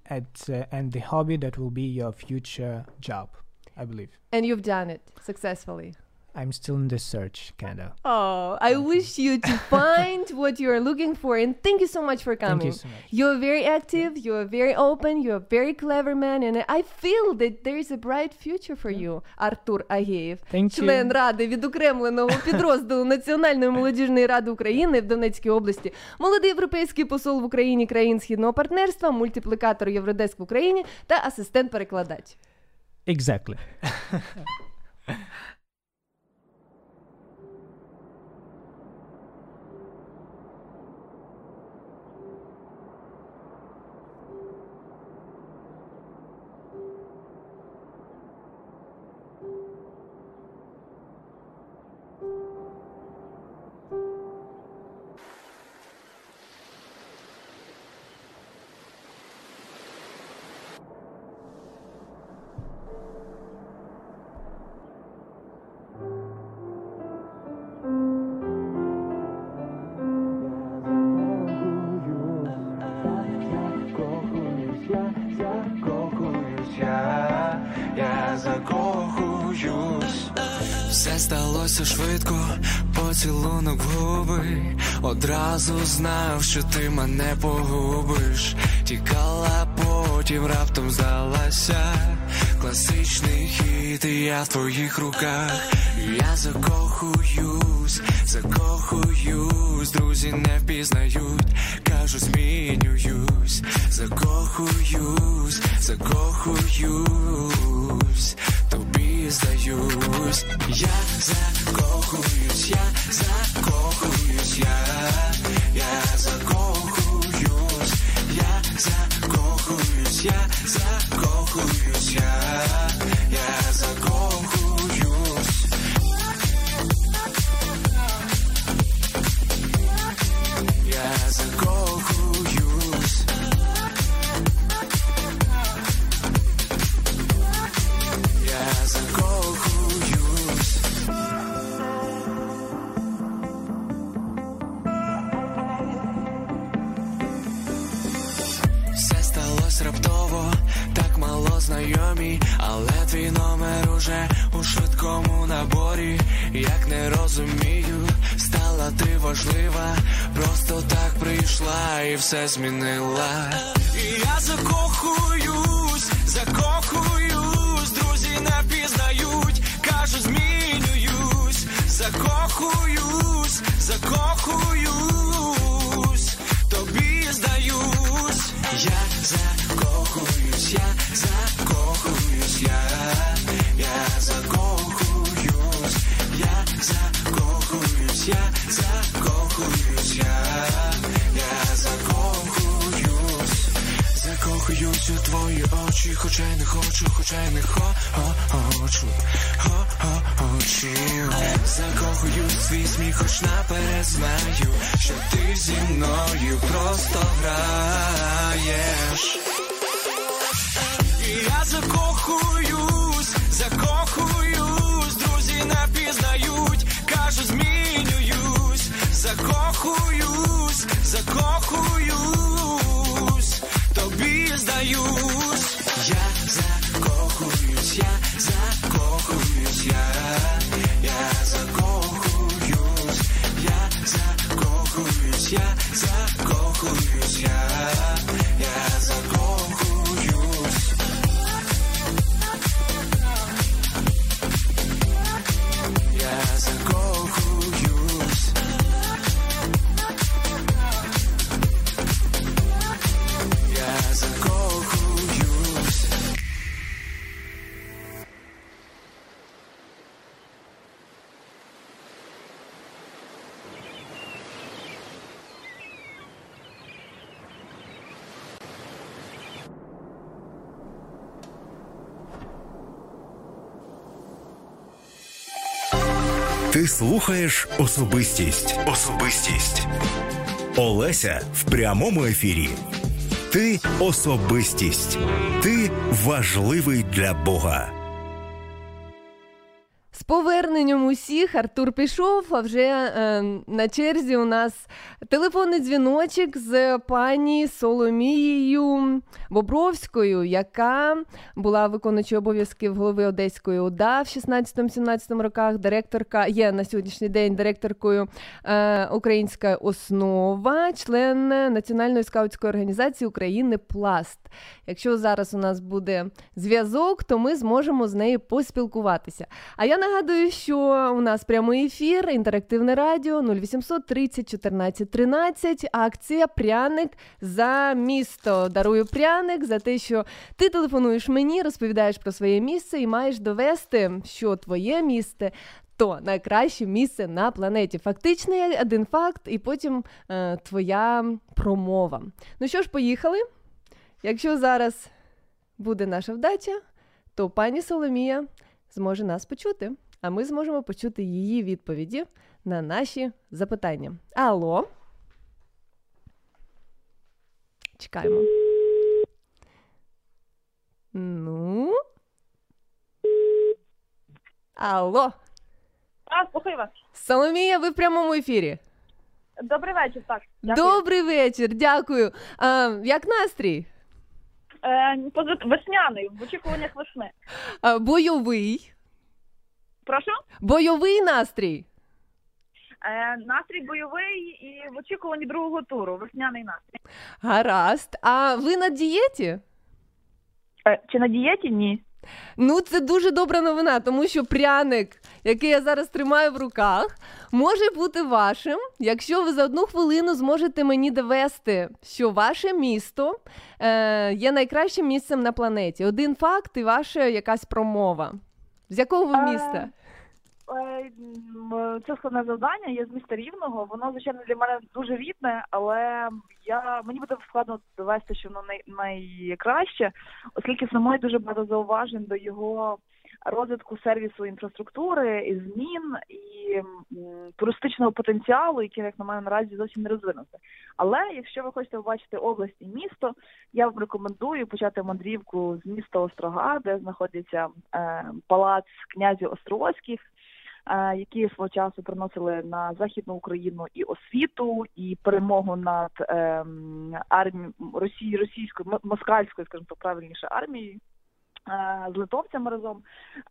at, uh, and the hobby that will be your future job, I believe. And you've done it successfully. I'm still in the search, kind of. Oh, I wish you to <laughs> find what you're looking for. And thank you so much for coming. Thank you so much. You're very active, you're very open, you're a very clever man, and I feel that there is a bright future for you, Артур Агеєв, Thank you. член ради відокремленого <laughs> підрозділу Національної молодіжної ради України в Донецькій області, молодий європейський посол в Україні країн східного партнерства, мультиплікатор Євродеск в Україні та асистент-перекладач. Exactly. <laughs> швидко, поцілунок губи. Одразу знав, що ти мене погубиш. Тікала, потім раптом здалася. Класичний хіт, і я в твоїх руках. Я закохуюсь, закохуюсь, друзі не впізнають, кажуть, змінююсь, закохуюсь, закохуюсь, здаюсь, я закохуюсь, я закохуюсь, я, я закохуюсь, все змінила. Закохуюсь, я закохуюсь, слухаєш особистість. Особистість. Олеся в прямому ефірі. Ти особистість. Ти важливий для Бога. Поверненням усіх Артур пішов, а вже е, на черзі у нас телефонний дзвіночок з пані Соломією Бобровською, яка була виконуючою обов'язків голови Одеської ОДА в 16-17 роках. Директорка є на сьогоднішній день директоркою е, Українська основа, член Національної скаутської організації України Пласт. Якщо зараз у нас буде зв'язок, то ми зможемо з нею поспілкуватися. А я нагадую, що у нас прямий ефір, інтерактивне радіо 0800 30 14 13. Акція Пряник за місто. Дарую пряник за те, що ти телефонуєш мені, розповідаєш про своє місце і маєш довести, що твоє місце. То найкраще місце на планеті. Фактичний один факт, і потім е, твоя промова. Ну що ж, поїхали. Якщо зараз буде наша вдача, то пані Соломія зможе нас почути, а ми зможемо почути її відповіді на наші запитання. Алло. Чекаємо. Ну. Алло. А, слухаю вас. Соломія, ви в прямому ефірі. Добрий вечір, так. Дякую. Добрий вечір, дякую. А, як настрій? Е, позит- весняний, в очікуваннях весни. А, бойовий. Прошу? Бойовий настрій. Е, настрій бойовий і в очікуванні другого туру. Весняний настрій. Гаразд. А ви на дієті? Е, чи на дієті? Ні. Ну, це дуже добра новина, тому що пряник, який я зараз тримаю в руках, може бути вашим, якщо ви за одну хвилину зможете мені довести, що ваше місто е, є найкращим місцем на планеті. Один факт і ваша якась промова. З якого ви Е, міста? Е, Це складне завдання, я з міста Рівного. Воно, звичайно, для мене дуже рідне, але я мені буде складно довести, що воно най, найкраще, оскільки самої дуже багато зауважень до його розвитку сервісу інфраструктури і змін і туристичного потенціалу, який, як на мене, наразі зовсім не розвинувся. Але якщо ви хочете побачити область і місто, я вам рекомендую почати мандрівку з міста Острога, де знаходиться е, палац князів Острозьких, які свого часу приносили на західну Україну і освіту, і перемогу над е, армією Росії, російською москальською, скажімо так, правильніше армією. е, З литовцями разом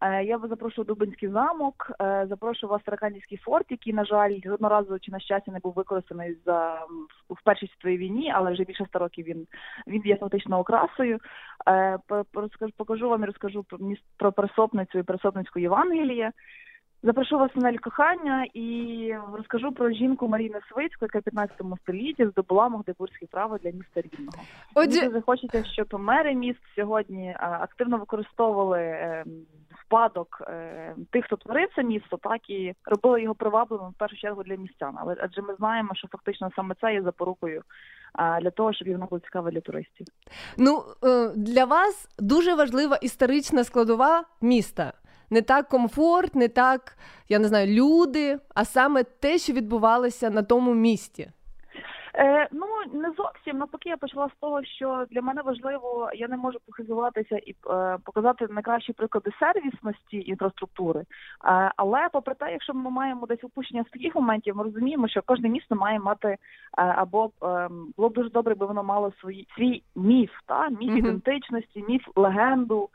Е, я вас запрошую Дубинський замок, е, запрошую вас Тараканівський форт, який, на жаль, разу чи на щастя не був використаний за в першій світовій війні, але вже більше ста років він він є фактично окрасою. Покажу вам і розкажу про міс- про пересопницю і пересопницьку Євангеліє. Запрошу вас тунель кохання і розкажу про жінку Маріну Свицьку, яка в 15 столітті здобула Магдебурзьке право для міста Рівного. Отже- Мені дуже щоб мери міст сьогодні е, активно використовували е, спадок е, тих, хто творив це місто, так і робили його привабливим в першу чергу для містян. Але адже ми знаємо, що фактично саме це є запорукою для того, щоб воно було цікаве для туристів. Ну, для вас дуже важлива історична складова міста. Не так комфорт, не так, я не знаю, люди, а саме те, що відбувалося на тому місті. Е, ну не зовсім навпаки, я почала з того, що для мене важливо, я не можу похизуватися і е, показати найкращі приклади сервісності інфраструктури. Е, але попри те, якщо ми маємо десь упущення з таких моментів, ми розуміємо, що кожне місто має мати е, або е, було б дуже добре, якби воно мало свої свій міф, та міф ідентичності, міф легенду.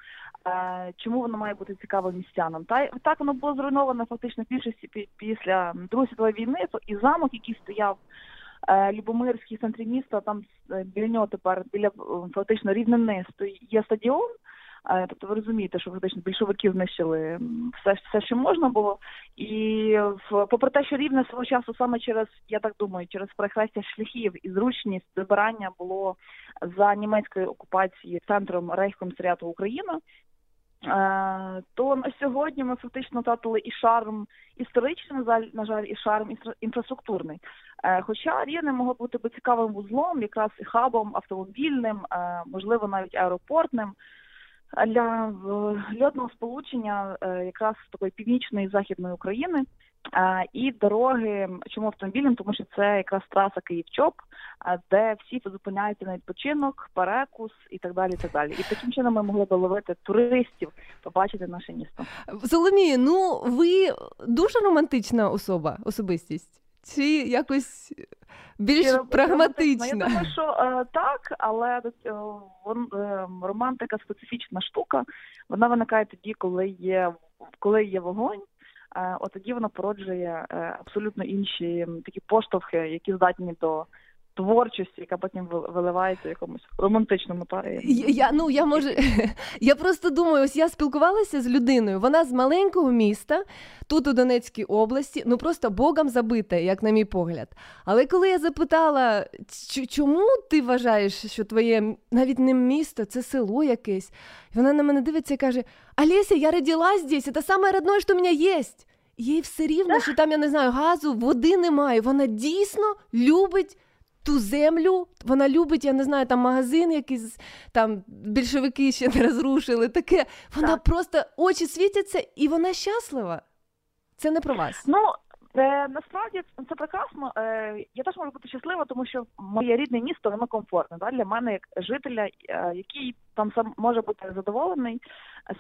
Е, Чому воно має бути цікавим містянам? Та так воно було зруйновано фактично більшості пі- після Другої світової війни. І замок, який стояв е, Любомирський центрі міста, там е, біля нього тепер біля фактично рівнини є стадіон. Тобто ви розумієте, що фактично більшовики знищили все, все, що можна було. І попри те, що рівне свого часу саме через, я так думаю, через перехрестя шляхів і зручність вибирання було за німецької окупації центром Рейхкомісаріату Україна. Е, То на сьогодні ми фактично втратили і шарм історичний, на жаль, на жаль, і шарм інфра- інфраструктурний. Е, Хоча Рівне могло бути би цікавим вузлом, якраз і хабом автомобільним, е, можливо, навіть аеропортним для льотного сполучення якраз такої північної і західної України. І дороги, чому автомобільним, тому що це якраз траса Київ-Чоп, де всі зупиняються на відпочинок, перекус і так далі. І так далі. І таким чином ми могли би ловити туристів, побачити наше місто. Соломія, ну ви дуже романтична особа, особистість? Чи якось більш Чи прагматична? Я думаю, що е, так, але е, вон, е, романтика специфічна штука. Вона виникає тоді, коли є коли є вогонь. Е, от тоді вона породжує е, абсолютно інші такі поштовхи, які здатні до творчості, яка потім виливається в якомусь романтичному парі. Я, я, ну, я, може, <laughs> я просто думаю, ось я спілкувалася з людиною. Вона з маленького міста, тут у Донецькій області, ну просто богом забита, як на мій погляд. Але коли я запитала, чому ти вважаєш, що твоє навіть не місто, це село якесь, і вона на мене дивиться і каже: Олеся, я родилась здесь, це саме родное, що у мене є. Їй все рівно, що там, я не знаю, газу, води немає. Вона дійсно любить ту землю. Вона любить, я не знаю, там магазин якийсь, там більшовики ще не розрушили. Таке. Вона Так. просто очі світяться, і вона щаслива. Це не про вас. Ну е, насправді це прекрасно. Е, я теж можу бути щаслива, тому що моє рідне місто воно комфортне. Да? Для мене як жителя, е, який там сам може бути задоволений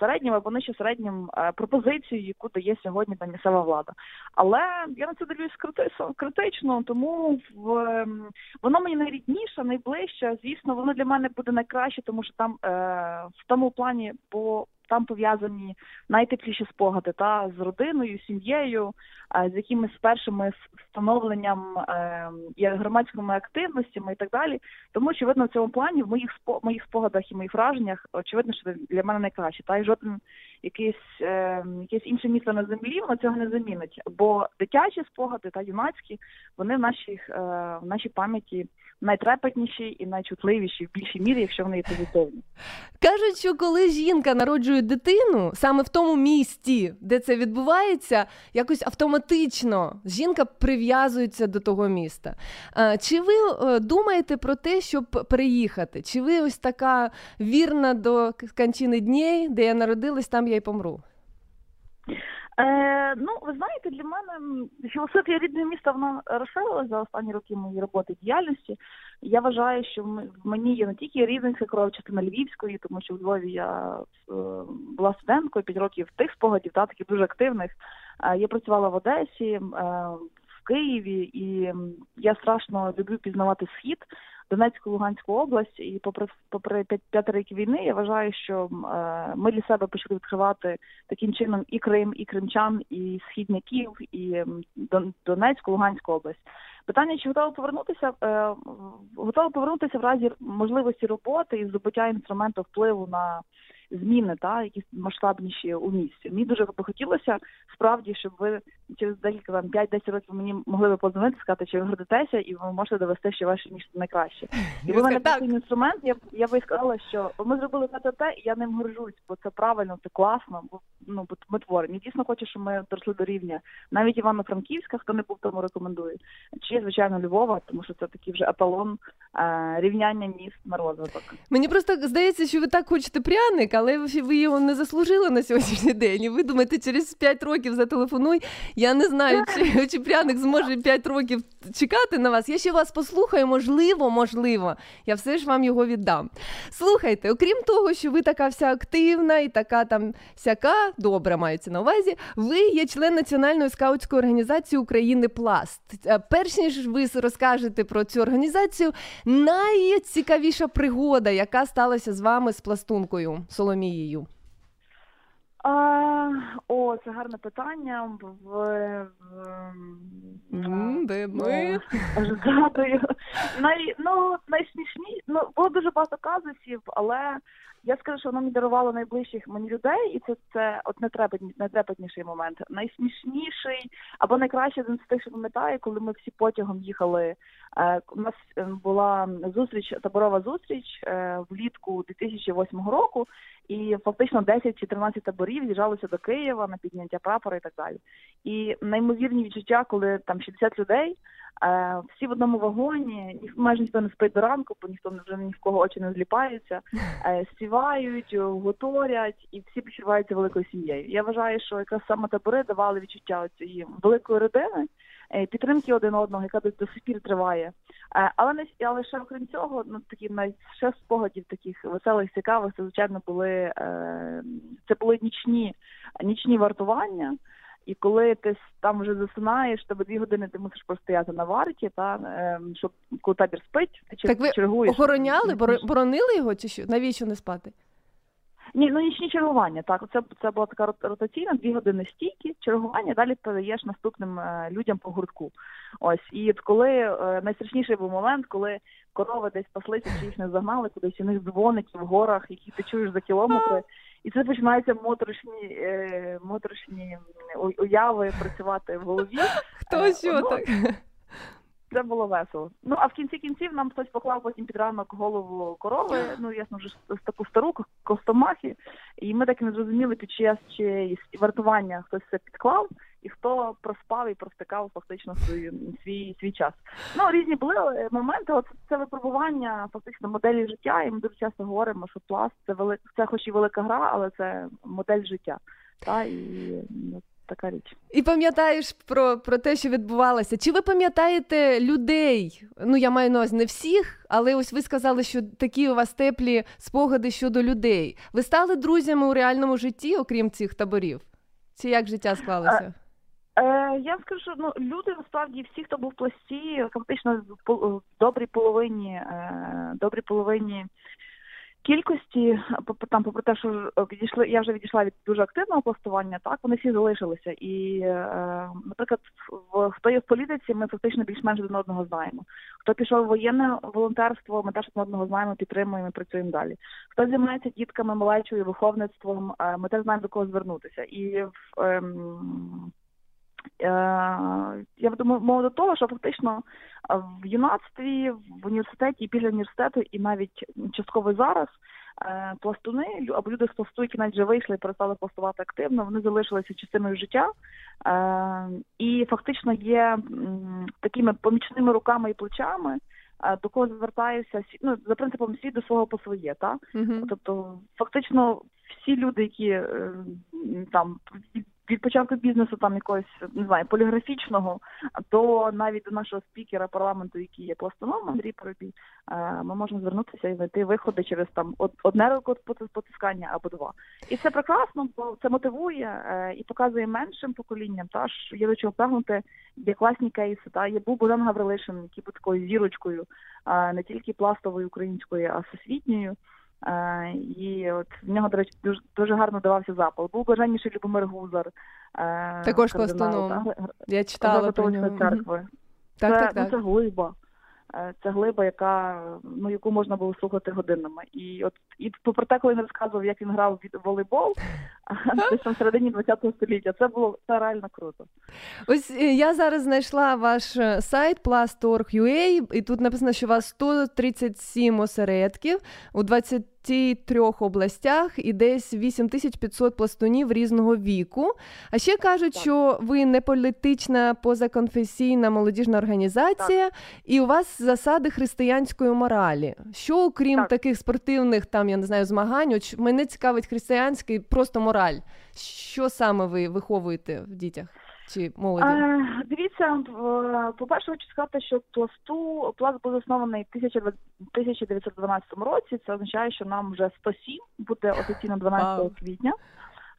середнім або нижче середнім е, пропозицією, яку дає сьогодні та місцева влада. Але я на це дивлюсь крити- критично, тому в ем, воно мені найрідніше, найближче. Звісно, воно для мене буде найкраще, тому що там в тому плані по там пов'язані найтепліші спогади та з родиною, сім'єю, з якимись першими встановленням е, і громадськими активностями і так далі. Тому очевидно, в цьому плані в моїх моїх спогадах і моїх враженнях очевидно, що для мене найкраще. Та й жоден якийсь е, якесь інше місто на землі воно цього не замінить. Бо дитячі спогади та юнацькі вони в нашій е, в нашій пам'яті найтрепетніші і найчутливіші в більшій мірі, якщо вони є позитивні. Кажуть, що коли жінка народжує дитину, саме в тому місті, де це відбувається, якось автоматично жінка прив'язується до того міста. Е, Чи ви е, думаєте про те, щоб переїхати? Чи ви ось така вірна до кончини дней, де я народилась, там я й помру? Е, ну, ви знаєте, для мене філософія рідного міста вона розширилася за останні роки моєї роботи діяльності. Я вважаю, що в мені є не тільки рівненська кров, частина Львівської, тому що в Львові я е, була студенткою 5 років тих спогадів, та таких дуже активних. Е, я працювала в Одесі, е, в Києві, і я страшно люблю пізнавати схід. Донецьку Луганську область, і попри попри п'ять п'яти років війни, я вважаю, що е, ми для себе почали відкривати таким чином і Крим, і кримчан, і східняків, і Донецьку, Луганську область. Питання, чи готова повернутися? Е, готова повернутися в разі можливості роботи і здобуття інструменту впливу на зміни, та якісь масштабніші у місті. Мені дуже би хотілося справді, щоб ви через декілька там 5-10 років мені могли би подзвонити, сказати, чи ви гордитеся, і ви можете довести, що ваше місто найкраще. І ви мене такий інструмент, я я би сказала, що ми зробили те, те, те, і я ним горжусь, бо це правильно, це класно. Бо ну бо ми творимо. Я дійсно хочу, щоб ми доросли до рівня. Навіть Івано-Франківська, хто не був тому рекомендую. Чи звичайно Львова, тому що це такий вже еталон е, рівняння міст на розвиток. Мені просто здається, що ви так хочете пряник, але ви- його не заслужили на сьогоднішній день. І ви думаєте, через 5 років зателефонуй. Я не знаю, чи, чи пряник зможе 5 років чекати на вас. Я ще вас послухаю, можливо, можливо. Я все ж вам його віддам. Слухайте, окрім того, що ви така вся активна і така там сяка, добра мається на увазі. Ви є член Національної скаутської організації України Пласт. Е, Перш ніж ви розкажете про цю організацію, найцікавіша пригода, яка сталася з вами з пластункою Соломією. А, о, це гарне питання. В, в, М, де ми? Згадую. Най, ну, найсмішні, ну, було дуже багато казусів, але я скажу, що воно мені дарувало найближчих мені людей, і це, це от найтрепетні- найтрепетніший момент. Найсмішніший або найкраще один з тих, що пам'ятаю, коли ми всі потягом їхали. Е, у нас е, була зустріч, таборова зустріч е, влітку 2008 року, і фактично 10 чи 13 таборів з'їжджалося до Києва на підняття прапора і так далі. І неймовірні відчуття, коли там 60 людей, е, всі в одному вагоні, ні, майже ніхто не спить до ранку, бо ніхто вже ні в кого очі не зліпаються, <laughs> е, співають, готорять, і всі почуваються великою сім'єю. Я вважаю, що якраз саме табори давали відчуття цієї великої родини, підтримки один одного, яка до, сих пір триває. Е, Але не але ще окрім цього, ну такі най ще спогадів таких веселих, цікавих, це звичайно були е, це були нічні нічні вартування. І коли ти там вже засинаєш, тебе дві години ти мусиш простояти на варті, та е, щоб коли табір спить, ти Так ви чергуєш. охороняли, боронили його чи що? Навіщо не спати? Ні, ну нічні чергування. Так, це це була така ротаційна, дві години стійки, чергування. Далі передаєш наступним е, людям по гуртку. Ось і от коли е, найстрашніший був момент, коли корови десь паслися, чи їх не загнали, кудись у них дзвоники в горах, які ти чуєш за кілометри. І це починаються моторошні, е, моторошні уяви працювати в голові. Хто Е, що ну, так? Це було весело. Ну а в кінці кінців нам хтось поклав потім під ранок голову корови. Ну ясно, вже з таку стару ко- костомахи. І ми так і не зрозуміли під час чиєїсь вартування хтось це підклав, і хто проспав і провтикав фактично свій свій свій час. Ну різні були моменти. От це випробування фактично моделі життя. І ми дуже часто говоримо, що пласт це велик, це хоч і велика гра, але це модель життя. Та і ну, така річ. І пам'ятаєш про, про те, що відбувалося. Чи ви пам'ятаєте людей? Ну, я маю на увазі не всіх, але ось ви сказали, що такі у вас теплі спогади щодо людей. Ви стали друзями у реальному житті, окрім цих таборів? Чи як життя склалося? Е, я скажу, що ну люди насправді всі, хто був в пласті, фактично в добрій половині, е, добрій половині кількості, там, попри те, що е, відійшли, я вже відійшла від дуже активного пластування, так вони всі залишилися. І, е, наприклад, в хто є в політиці, ми фактично більш-менш один одного знаємо. Хто пішов в воєнне волонтерство, ми теж один одного знаємо, підтримуємо, і працюємо далі. Хто займається дітками, малечою, виховництвом, е, ми теж знаємо до кого звернутися. І в Е, я думаю, мова до того, що фактично е, в юнацтві, в університеті після університету, і навіть частково зараз е, пластуни або люди з пласту, які навіть вже вийшли і перестали пластувати активно, вони залишилися частиною життя е, і фактично є такими помічними руками і плечами. е, До кого звертаюся ну, за принципом всі до свого по своє, так? Мгм. Тобто, фактично, всі люди, які е, там від- початку бізнесу, там якогось не знаю, поліграфічного, до навіть до нашого спікера парламенту, який є пластуном Андрій Поробій, е, ми можемо звернутися і знайти виходи через там од- одне рукопотискання або два. І це прекрасно, бо це мотивує е, і показує меншим поколінням, та ж є до чого прагнути, є класні кейси. Та є був Богдан Гаврилишин, який був такою зірочкою, е, не тільки пластовою українською, а всесвітньою. Е, і от в нього, до речі, дуже, дуже гарно давався запал. Був блаженніший Любомир Гузар. Е, Також кардинал, пластуном. та, Я читала про нього. церкви. Так, це, так, Ну, так. це глиба. Е, Це глиба, яка ну яку можна було слухати годинами. І от і попри те, коли він розказував, як він грав від волейбол десь там середині ХХ століття, це було це реально круто. Ось е, я зараз знайшла ваш е, сайт plus.org.ua, і тут написано, що у вас 137 осередків у 23 областях і десь 8500 пластунів різного віку. А ще кажуть, що ви не політична позаконфесійна молодіжна організація, і у вас засади християнської моралі. Що окрім Так. таких спортивних там, я не знаю, змагань, от мене цікавить християнський просто мораль. Що саме ви виховуєте в дітях чи молоді? Е, дивіться, по-перше, хочу сказати, що пласту пласт був заснований в 1000 1912 році. Це означає, що нам вже 107, буде офіційно 12 Вау. квітня.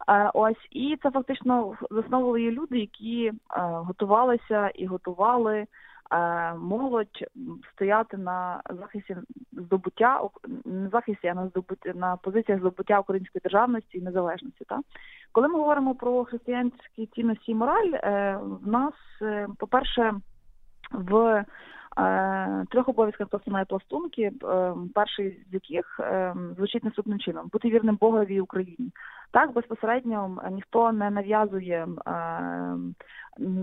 Е, Ось і це фактично засновували люди, які е, готувалися і готували молодь стояти на захисті здобуття не захисті, а на здобуття на позиціях здобуття української державності і незалежності. Та коли ми говоримо про християнські цінності і мораль, е, в нас, е, по-перше, в е, трьох обов'язках і пластунки, е, перший з яких е, звучить наступним чином: бути вірним Богові Україні. Так, безпосередньо ніхто не нав'язує е,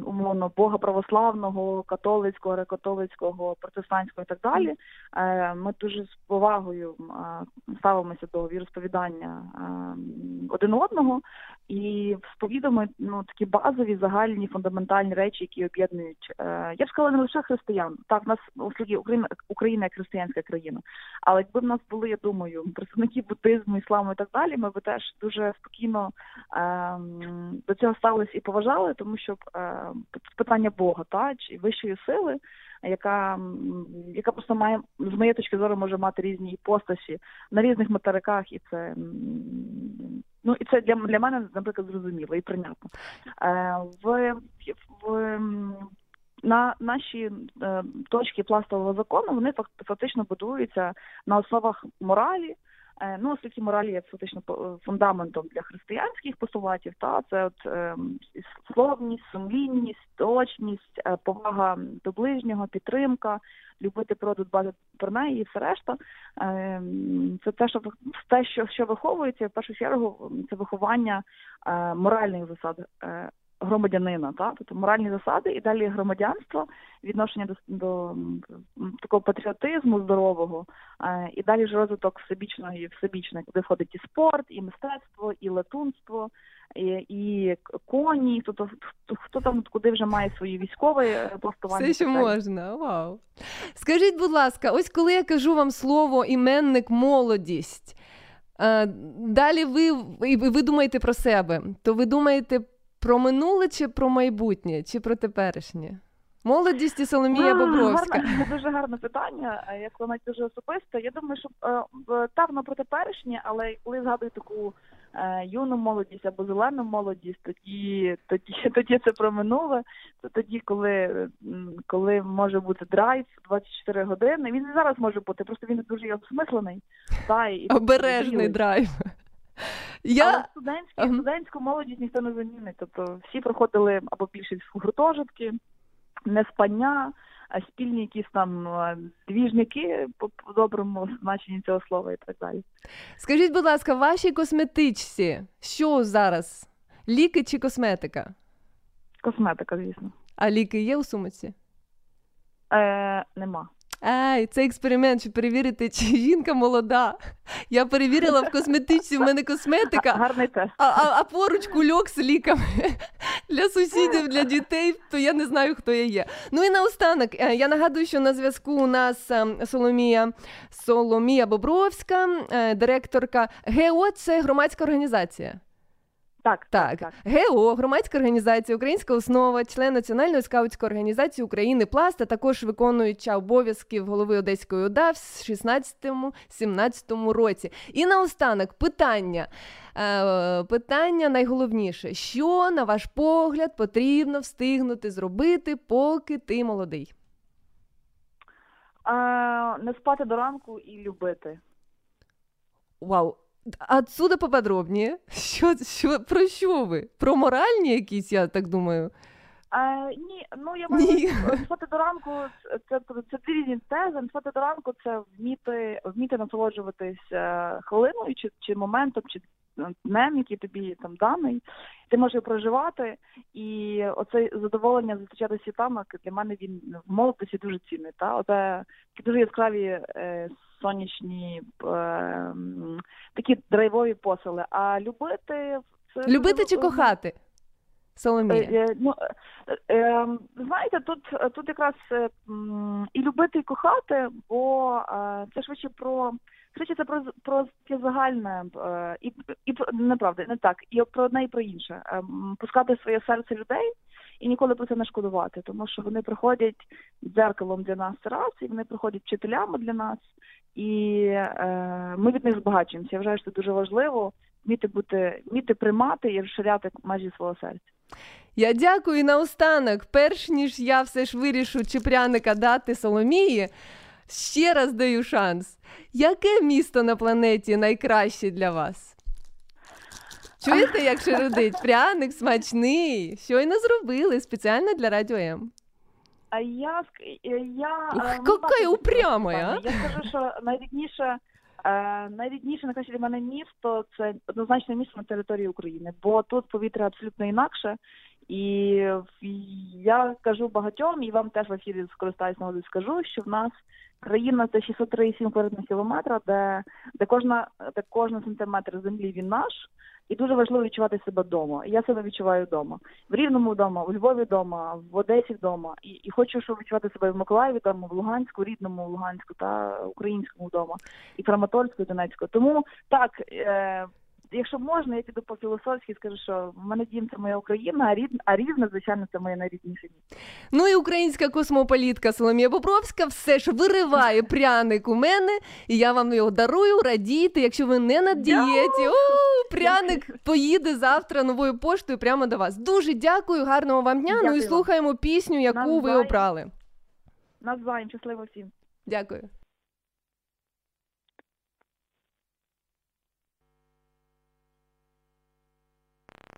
умовно Бога православного, католицького, греко-католицького, протестантського і так далі. Е, Ми дуже з повагою е, ставимося до віросповідання один одного і сповідуємо ну такі базові, загальні, фундаментальні речі, які об'єднують. Я б сказала, не лише християн. Так, в нас Україна Україна як християнська країна. Але якби в нас були, я думаю, представники буддизму, ісламу і так далі, ми би теж дуже спокійно ем, до цього ставилися і поважали, тому що е, питання Бога, та чи вищої сили, яка, яка просто має з моєї точки зору може мати різні іпостасі на різних материках, і це ну і це для, для мене, наприклад, зрозуміло і прийнятно. Е, в, в на наші е, точки пластового закону вони фак- фактично будуються на основах моралі. Е, Ну, оскільки мораль є фактично по- фундаментом для християнських постулатів, та це от е, словність, сумлінність, точність, е, повага до ближнього, підтримка, любити природу, дбати про неї і все решта. Е, Це те, що те, що, що виховується, в першу чергу, це виховання е, моральних засад. Е, Громадянина, та тобто моральні засади і далі громадянство, відношення до, до такого патріотизму здорового, е, і далі ж розвиток всебічного і всебічного, куди входить і спорт, і мистецтво, і летунство, і, і коні, тобто хто, хто там куди вже має свої військові е, пластування. Все, і що так можна. Вау. Скажіть, будь ласка, ось коли я кажу вам слово іменник молодість, е, далі ви ви думаєте про себе, то ви думаєте про минуле чи про майбутнє, чи про теперішнє? Молодість і Соломія А, Бобровська. Гарне, дуже гарне питання, як воно дуже особисте. Я думаю, що е, та воно про теперішнє, але коли згадую таку е, юну молодість або зелену молодість, тоді, тоді, <laughs> тоді це про минуле. Це тоді, коли, коли може бути драйв 24 години. Він і зараз може бути, просто він дуже є осмислений. Та, і, Обережний зрілий. Драйв. Але Я студентські, Ага. студентську молодість ніхто не замінить. Тобто всі проходили або більшість гуртожитки, не спання, а спільні якісь там двіжники по доброму значенні цього слова і так далі. скажіть, будь ласка, в вашій косметичці що зараз? Ліки чи косметика? Косметика, звісно. А ліки є у сумочці? Е, нема. Ай, це експеримент, щоб перевірити, чи жінка молода. Я перевірила в косметичці, в мене косметика, Гарний тест. а, а, а поруч кульок з ліками для сусідів, для дітей, то я не знаю, хто я є. Ну і наостанок, е, я нагадую, що на зв'язку у нас е, Соломія, Соломія Бобровська, е, директорка ГЕО, це громадська організація. Так, Так, так. ГЕО, громадська організація, українська основа, член Національної скаутської організації України Пласт, а також виконуюча обов'язків голови Одеської ОДА в 16-17 році. І наостанок питання. Е, питання найголовніше: що, на ваш погляд, потрібно встигнути зробити, поки ти молодий? Е, не спати до ранку і любити. Вау! Отсюда поподробніше. Що, <laughs> що, про що ви? Про моральні якісь, я так думаю. Е, ні, ну я маю на до ранку це, це, це дві різні тези. Спати до ранку це вміти, вміти насолоджуватись е, хвилиною чи, чи моментом, чи днем, який тобі там даний. Ти можеш проживати, і оце задоволення зустрічати світами для мене він в молодості дуже цінний. Та оце такі дуже яскраві е, сонячні е, такі драйвові посили. А любити це Любити чи кохати? Соломія. Е, е, Ну, е, е, знаєте, тут, тут якраз е, і любити, і кохати, бо е, це швидше про швидше це про, про таке загальне і, і неправда, не так, і про одне і про інше. Пускати своє серце людей і ніколи про це не шкодувати, тому що вони приходять дзеркалом для нас раз, і вони приходять вчителями для нас, і е, ми від них збагачуємося. Я вважаю, що це дуже важливо вміти бути, вміти приймати і розширяти межі свого серця. Я дякую і наостанок. Перш ніж я все ж вирішу чи пряника дати Соломії, ще раз даю шанс. Яке місто на планеті найкраще для вас? Чуєте, як шерудить? Пряник смачний. Щойно зробили спеціально для радіо М. А я я Ух, е, какая упрямая. Я скажу, що найрідніше, найрідніше найкраще для мене місто це однозначно місто на території України, бо тут повітря абсолютно інакше. І я кажу багатьом, і вам теж в ефірі скористаюсь нагодою, скажу, що в нас країна це 603,7 квадратних кілометра, де, де кожна де кожен сантиметр землі він наш. І дуже важливо відчувати себе вдома. Я себе відчуваю вдома. В Рівному вдома, в Львові вдома, в Одесі вдома. І, і хочу, щоб відчувати себе в Миколаєві вдома, в Луганську, рідному Луганську та українському вдома, і Краматорську, і Донецьку. Тому так, е, якщо можна, я піду по філософськи скажу, що в мене дім це моя Україна, а рід, а рівне, звичайно, це моє найрідніше. Ну і українська космополітка Соломія Бобровська все ж вириває <laughs> пряник у мене, і я вам його дарую, радійте, якщо ви не на дієті. О, пряник поїде завтра новою поштою прямо до вас. Дуже дякую, гарного вам дня. Ну і слухаємо пісню, яку ви Навзаєм. обрали. Навзаєм, щасливо всім. Дякую.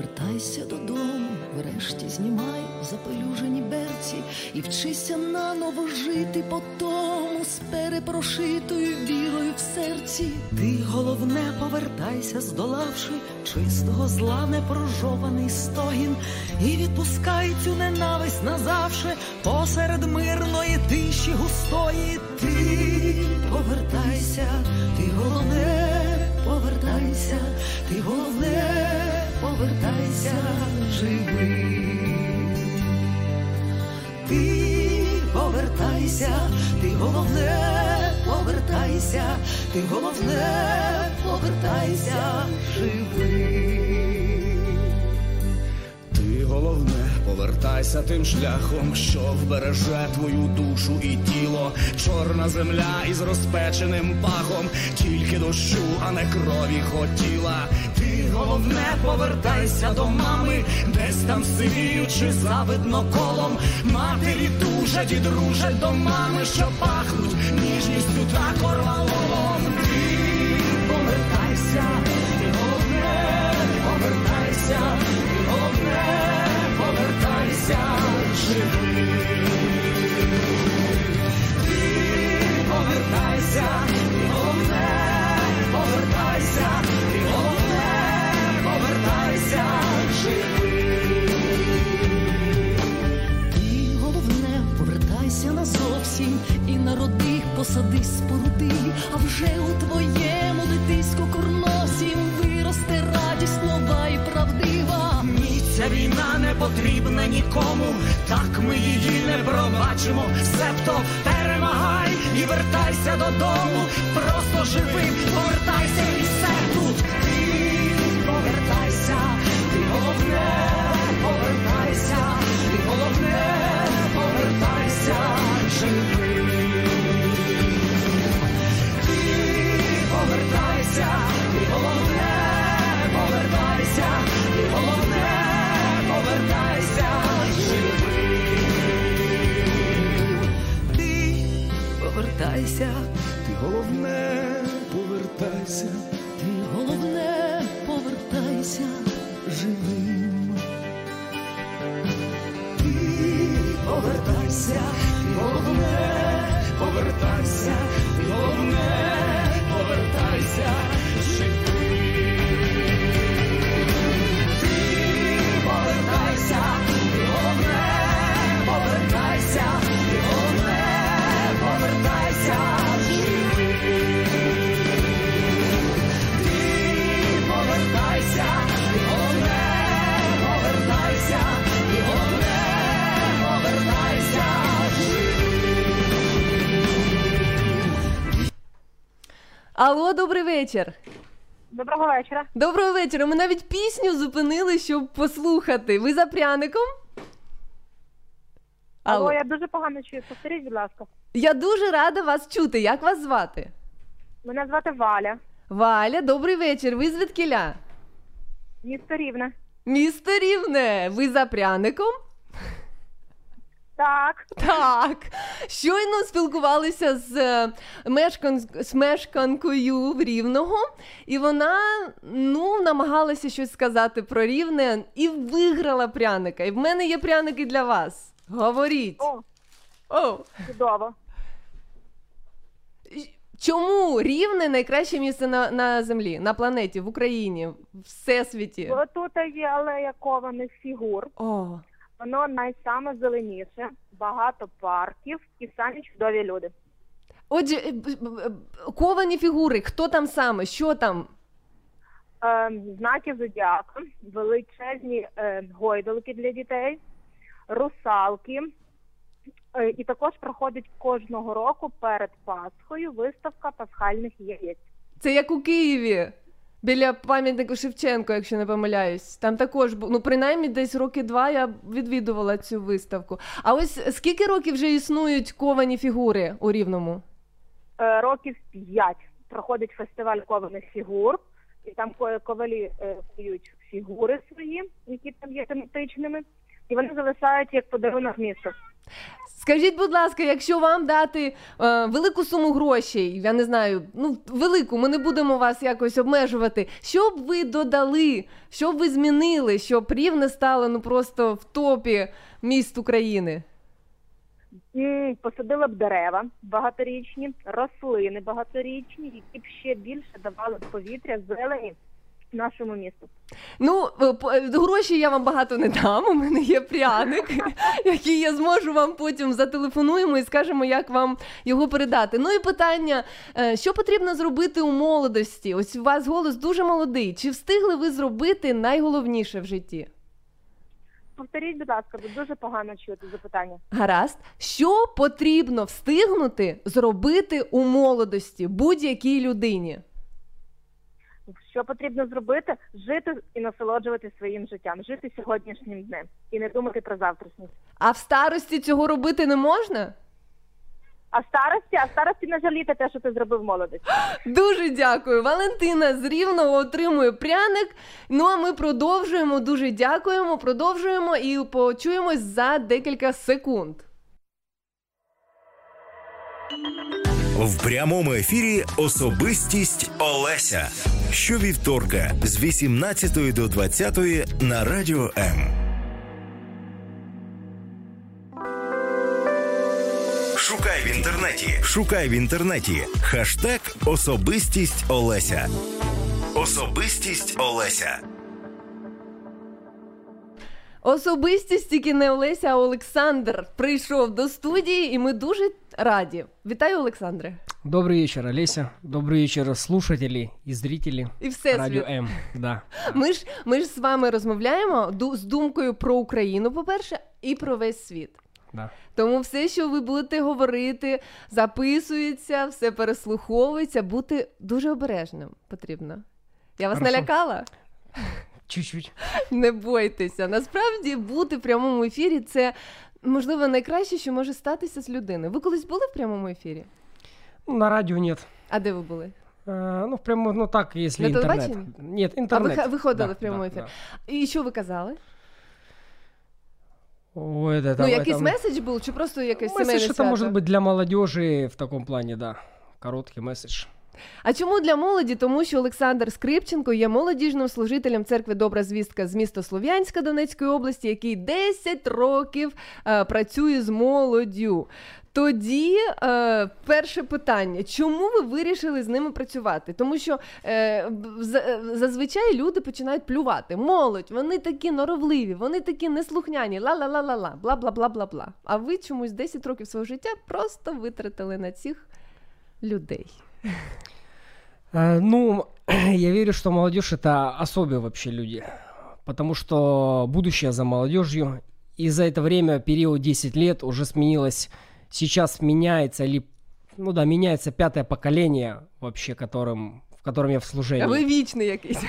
повертайся додому, врешті знімай запелюжені берці і вчися наново жити по тому з перепрошитою вірою в серці. Ти головне повертайся, здолавши чистого зла непрожований стогін, і відпускай цю ненависть назавше посеред мирної тиші густої. Ти повертайся, ти головне повертайся, ти головне, повертайся, живий. Ти повертайся, ти головне, повертайся, ти головне, повертайся, живий. Ти головне, повертайся тим шляхом, що вбереже твою душу і тіло. Чорна земля із розпеченим пахом, тільки дощу, а не крові хотіла. Ти головне, повертайся до мами, десь там сивіючи завидно колом. Матері тужать і дружать до мами, що пахнуть ніжністю та корвалолом. Ти повертайся, ти головне, повертайся, ти головне, повертайся, живий. Повертайся, головне, повертайся, головне, повертайся, живий. Ти головне, повертайся і посади споруди, а вже у твоєму дитиську курносім виросте ця війна не потрібна нікому, так ми її не пробачимо. Себто перемагай і вертайся додому. Просто живи, повертайся і все тут. Ти повертайся, ти головне, повертайся, ти головне, повертайся, живи. Ти повертайся, вечір. Доброго вечора. Доброго вечора. Ми навіть пісню зупинили, щоб послухати. Ви за пряником? Алло, Алло. я дуже погано чую. Повторіть, будь ласка. Я дуже рада вас чути. Як вас звати? Мене звати Валя. Валя, добрий вечір. Ви звідкіля? Місто Рівне. Місто Рівне. Ви за пряником? Так. Так. Щойно спілкувалися з, е, мешкан... з мешканкою в Рівного, і вона ну, намагалася щось сказати про Рівне і виграла пряника. І в мене є пряники для вас. Говоріть. О, О. чудово. Чому Рівне найкраще місце на, на землі, на планеті, в Україні, в всесвіті? Бо тут є алея кованих фігур. О. Воно найсаме зеленіше, багато парків і самі чудові люди. Отже, е, ковані фігури, хто там саме, що там? Е, знаки зодіака, величезні е, гойдалки для дітей, русалки. Е, і також проходить кожного року перед Пасхою виставка пасхальних яєць. Це як у Києві. Біля пам'ятнику Шевченко, якщо не помиляюсь. Там також бу- ну принаймні десь роки два я відвідувала цю виставку. А ось скільки років вже існують ковані фігури у Рівному? Е, років п'ять проходить фестиваль кованих фігур, і там ко- ковалі е, фігури свої, які там є тематичними, і вони залишають як подарунок місту. Скажіть, будь ласка, якщо вам дати е, велику суму грошей, я не знаю, ну велику, ми не будемо вас якось обмежувати. Що б ви додали, що б ви змінили, щоб Рівне стало ну просто в топі міст України? Посадила б дерева багаторічні, рослини багаторічні, які б ще більше давали повітря зелені нашому місту. Ну, е, е, гроші я вам багато не дам. У мене є пряник, <laughs> який я зможу вам потім зателефонуємо і скажемо, як вам його передати. Ну і питання: е, що потрібно зробити у молодості? Ось у вас голос дуже молодий. Чи встигли ви зробити найголовніше в житті? Повторіть, будь ласка, бо дуже погано чути запитання. Гаразд, що потрібно встигнути зробити у молодості будь-якій людині? Що потрібно зробити? Жити і насолоджуватися своїм життям, жити сьогоднішнім днем і не думати про завтрашність. А в старості цього робити не можна? А в старості, а в старості не жаліти те, що ти зробив молодості. <gasps> Дуже дякую. Валентина з Рівного отримує пряник. Ну а ми продовжуємо. Дуже дякуємо. Продовжуємо і почуємось за декілька секунд. В прямому ефірі Особистість Олеся. Щовівторка з 18 до 20 на радіо М. Шукай в інтернеті. Шукай в інтернеті. Хаштег Особистість Олеся. Особистість Олеся. Особистість тільки не Олеся, а Олександр прийшов до студії, і ми дуже раді. Вітаю, Олександре. Добрый вечер, Олеся. Добрый вечер, слушатели и зрители. И Всесвіт. Радио М, да. Ми ж ми ж з вами розмовляємо з думкою про Україну, по-перше, і про весь світ. Да. Тому все, що ви будете говорити, записується, все переслуховується, бути дуже обережним потрібно. Я вас Хорошо. налякала? Чуть-чуть. Не бойтеся. Насправді бути в прямому ефірі це можливо найкраще, що може статися з людиною. Ви колись були в прямому ефірі? Ну, на радио нет. А де ви були? Э, ну, прямо, ну так, если На интернет. телебаченні? Нет, интернет. А ви ха- виходили Да, в прямому да, ефірі? да. І що ви казали? Ой, это, ну, это- якийсь это- меседж був, чи просто якесь Месседж сімейне это свято? может быть для молодежи в таком плане, да. Короткий месседж. А чому для молоді? Тому що Олександр Скрипченко є молодіжним служителем церкви Добра звістка з міста Слов'янська Донецької області, який 10 років е, працює з молоддю. Тоді е, перше питання: чому ви вирішили з ними працювати? Тому що е, е, зазвичай люди починають плювати. Молодь, вони такі норовливі, вони такі неслухняні, ла-ла-ла-ла-ла, бла бла бла бла бла. А ви чомусь 10 років свого життя просто витратили на цих людей. Э, Ну, <clears throat> я верю, что молодежь это особые вообще люди. Потому что будущее за молодежью. И за это время, период 10 лет, уже сменилось, сейчас меняется, или, ну да, меняется пятое поколение вообще, которым, в котором я в служении. А ви вічний якийсь.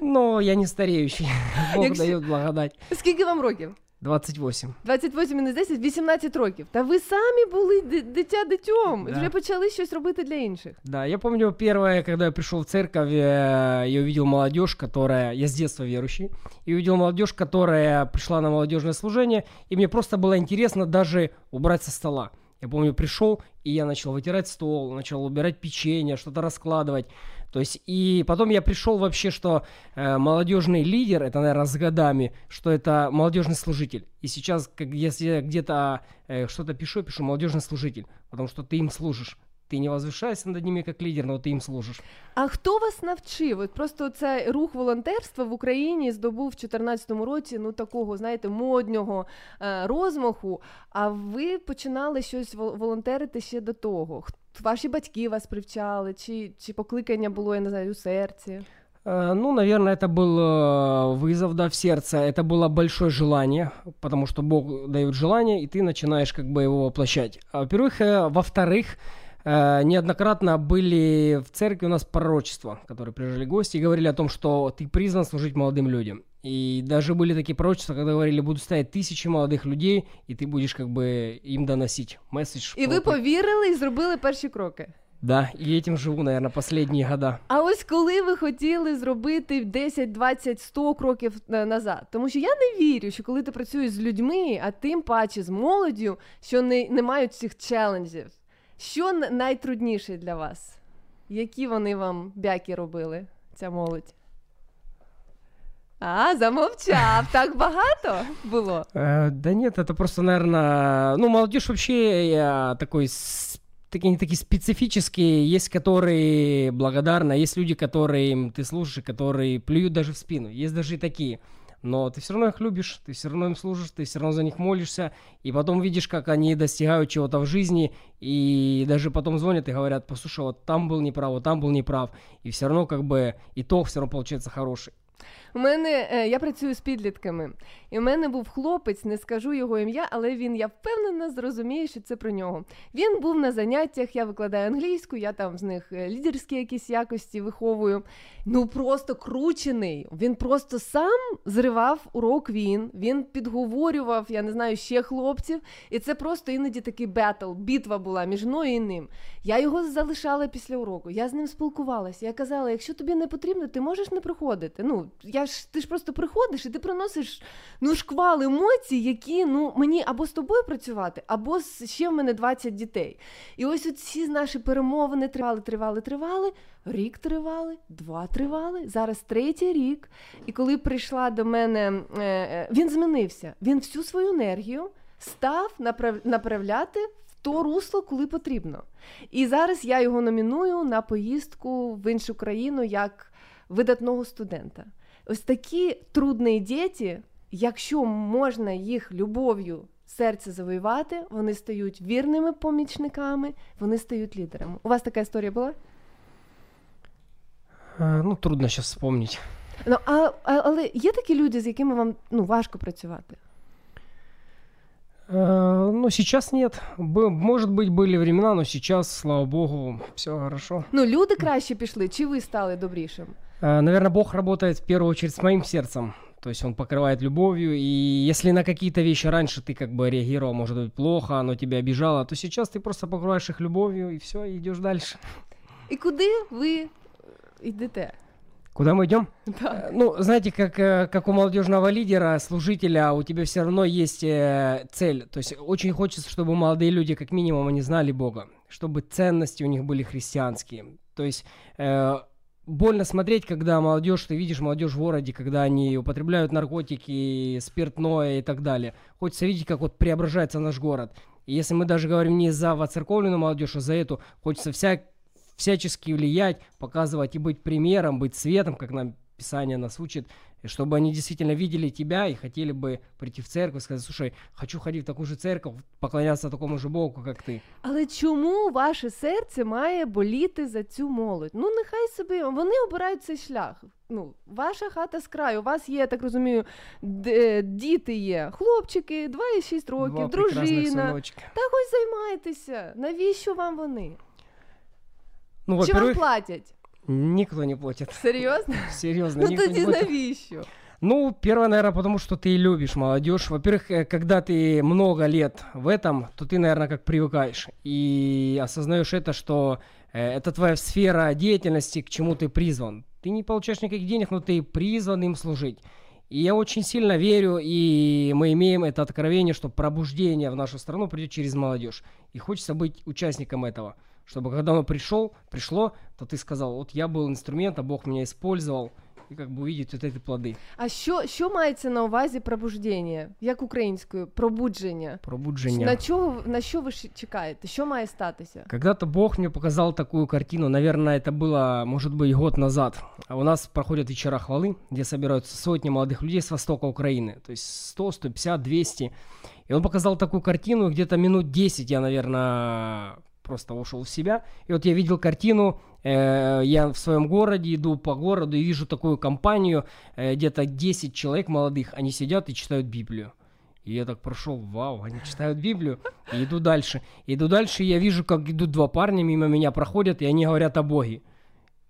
Но я не стареющий. <laughs> Бог Якщо- дает благодать. Скільки вам років? 28. 28 мінус 10, 18 років. Та ви самі були ди- дитя дитьом. Да. Вже почали щось робити для інших. Да, я помню первое, когда я пришел в церковь, э, я увидел молодежь, которая, я с детства верующий, и увидел молодежь, которая пришла на молодежное служение, и мне просто было интересно даже убрать со стола. Я помню, пришел, и я начал вытирать стол, начал убирать печенье, что-то раскладывать. То есть, и потом я пришел вообще, что э, молодежный лидер, это, наверное, с годами, что это молодежный служитель. И сейчас, как если я где-то э, что-то пишу, я пишу молодежный служитель, потому что ты им служишь. Ты не возвышаешься над ними как лидер, но ты им служишь. А хто вас навчив? От просто цей рух волонтерства в Україні здобув в 2014 році ну такого, знаєте, моднього е, розмаху. А ви починали щось вол- волонтерити ще до того. Ваші батьки вас привчали, чи, чи покликання було, я не знаю, у серці? Ну, наверное, это был э, вызов, да, в сердце. Это было большое желание, потому что Бог дает желание, и ты начинаешь как бы его воплощать. А, Во-первых, э, во-вторых, э, неоднократно были в церкви у нас пророчества, которые приезжали гости и говорили о том, что ты призван служить молодым людям. И даже были такие пророчества, когда говорили, будут стоять тысячи молодых людей, и ты будешь как бы им доносить месседж. І ви про- повірили і зробили перші кроки. Да, и этим живу, наверное, последние года. А ось коли ви хотіли зробити 10, 20, 100 кроків е, назад, тому що я не вірю, що коли ти працюєш з людьми, а тим паче з молоддю, що не, не мають цих челенджів. Що н- найтрудніше для вас? Які вони вам бяки робили, ця молодь? А, замовчав. Так багато було. Да нет, это просто, наверное, ну, молодежь вообще такой такие, они такие специфические, есть которые благодарны, а есть люди, которые ты слушаешь, которые плюют даже в спину. Есть даже и такие. Но ты все равно их любишь, ты все равно им служишь, ты все равно за них молишься, и потом видишь, как они достигают чего-то в жизни, и даже потом звонят и говорят, послушай, вот там был неправ, вот там был неправ, и все равно как бы итог все равно получается хороший. У мене е, я працюю з підлітками, і в мене був хлопець, не скажу його ім'я, але він, я впевнена, зрозуміє, що це про нього. Він був на заняттях, я викладаю англійську, я там з них е, лідерські якісь якості виховую. Ну просто кручений. Він просто сам зривав урок. Він він підговорював, я не знаю, ще хлопців. І це просто іноді такий бетл, битва була між мною і ним. Я його залишала після уроку. Я з ним спілкувалася. Я казала, якщо тобі не потрібно, ти можеш не приходити. Ну я ж ти ж просто приходиш і ти приносиш ну шквал емоцій, які ну мені або з тобою працювати, або ще в мене 20 дітей. І ось ці наші перемовини тривали, тривали, тривали. Рік тривали, два тривали, зараз третій рік. І коли прийшла до мене, е, е, він змінився. Він всю свою енергію став направ- направляти в то русло, коли потрібно. І зараз я його номіную на поїздку в іншу країну як видатного студента. Ось такі трудні діти, якщо можна їх любов'ю серце завоювати, вони стають вірними помічниками, вони стають лідерами. У вас така історія була? Э, Ну, трудно сейчас вспомнить. Ну, а, а, але є такі люди, з якими вам ну, важко працювати? Э, Ну, сейчас нет. Бы- Может быть, были времена, но сейчас, слава богу, все хорошо. Ну, люди краще пішли, чи ви стали добрішим? Э, Наверное, Бог работает в первую очередь с моим сердцем. То есть он покрывает любовью, и если на какие-то вещи раньше ты как бы реагировал, может быть, плохо, оно тебя обижало, то сейчас ты просто покрываешь их любовью, и все, и идешь дальше. І куди ви йдете? Куда мы идем? Да. Ну, знаете, как, э, как у молодежного лидера, служителя, у тебя все равно есть э, цель. То есть очень хочется, чтобы молодые люди, как минимум, они знали Бога, чтобы ценности у них были христианские. То есть э, больно смотреть, когда молодежь, ты видишь молодежь в городе, когда они употребляют наркотики, спиртное и так далее. Хочется видеть, как вот преображается наш город. И если мы даже говорим не за воцерковленную молодежь, а за эту, хочется вся, всячески влиять, показывать и быть примером, быть светом, как нам Писание нас учит, и чтобы они действительно видели тебя и хотели бы прийти в церковь и сказать, слушай, хочу ходить в такую же церковь, поклоняться такому же Богу, как ты. Але чому ваше серце має боліти за цю молодь? Ну, нехай собі вони обирають цей шлях. Ну, ваша хата з краю, у вас є, я так розумію, д- діти є, хлопчики, 2,6 років, Два прекрасних дружина. синочка. Так ось займайтеся. Навіщо вам вони? Ну, Чи вам во-первых, платять? Никто не платит. Серйозно? Серьезно, Ну никто не навіщо? Ну, первое, наверное, потому что ты любишь молодежь. Во-первых, э, когда ты много лет в этом, то ты, наверное, как привыкаешь. И осознаешь это, что э, это твоя сфера деятельности, к чему ты призван. Ты не получаешь никаких денег, но ты призван им служить. И я очень сильно верю, и мы имеем это откровение, что пробуждение в нашу страну придет через молодежь. И хочется быть участником этого Чтобы когда оно пришел, пришло, то ты сказал, вот я был инструмент, а Бог меня использовал, и как бы увидеть вот эти плоды. А що, що мається на увазі пробуждення? Як українською? Пробудження. Пробудження. На, чого, на що ви ще чекаєте? Що має статися? Когда-то Бог мне показал такую картину, наверное, это было, может быть, год назад. А у нас проходят вечера хвалы, где собираются сотни молодых людей с востока Украины, то есть 100, 150, 200. И он показал такую картину, где-то минут 10 я, наверное, просто ушел в себя. И вот я видел картину, э, я в своем городе иду по городу и вижу такую компанию, э, где-то 10 человек молодых, они сидят и читают Библию. И я так прошел, вау, они читают Библию, и иду дальше. Иду дальше, и я вижу, как идут два парня, мимо меня проходят, и они говорят о Боге.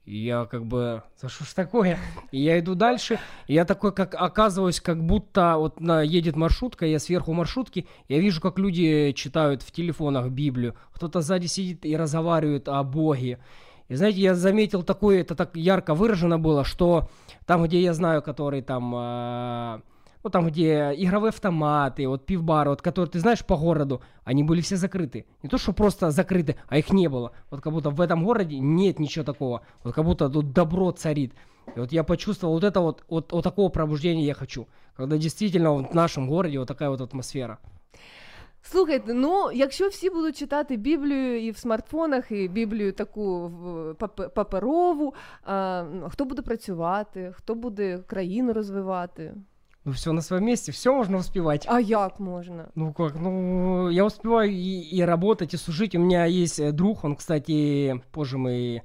И я как бы, за что ж такое? И я иду дальше, и я такой, как оказываюсь, как будто вот на, едет маршрутка, я сверху маршрутки, я вижу, как люди читают в телефонах Библию, кто-то сзади сидит и разговаривает о Боге. И знаете, я заметил такое, это так ярко выражено было, что там, где я знаю, который там, э, ну там, где игровые автоматы, вот пивбары, вот которые, ты знаешь, по городу, они были все закрыты. Не то, что просто закрыты, а их не было. Вот как будто в этом городе нет ничего такого. Вот как будто тут добро царит. И вот я почувствовал вот это вот, вот, вот такого пробуждения я хочу. Когда действительно вот в нашем городе вот такая вот атмосфера. Слухайте, ну якщо всі будуть читати Біблію і в смартфонах, і Біблію таку в- папе- паперову, а, ну, хто буде працювати, хто буде країну розвивати? Ну, все на своем месте, все можно успевать. А як можна? Ну как, ну я успеваю и, и работать, и служить. У меня есть э, друг, он, кстати, позже мы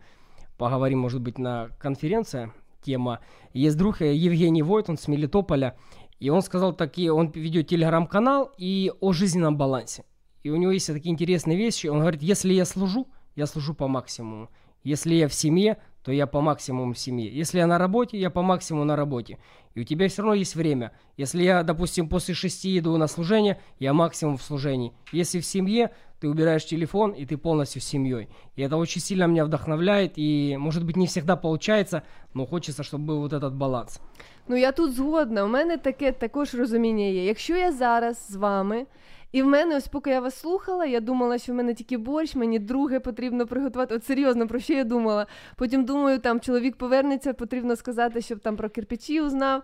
поговорим, может быть, на конференция тема. Есть друг э, Евгений Войт, он с Мелитополя, и он сказал такие, он ведет телеграм-канал и о жизненном балансе. И у него есть такие интересные вещи. Он говорит, если я служу, я служу по максимуму. Если я в семье, то я по максимуму в семье. Если я на работе, я по максимуму на работе. И у тебя все равно есть время. Если я, допустим, после шести иду на служение, я максимум в служении. Если в семье, ты убираешь телефон, и ты полностью с семьей. И это очень сильно меня вдохновляет. И, может быть, не всегда получается, но хочется, чтобы был вот этот баланс. Ну я тут згодна. У мене таке також розуміння є. Якщо я зараз з вами, і в мене, ось поки я вас слухала, я думала, що в мене тільки борщ, мені друге потрібно приготувати. От серйозно, про що я думала? Потім думаю, там чоловік повернеться, потрібно сказати, щоб там про кирпичі узнав.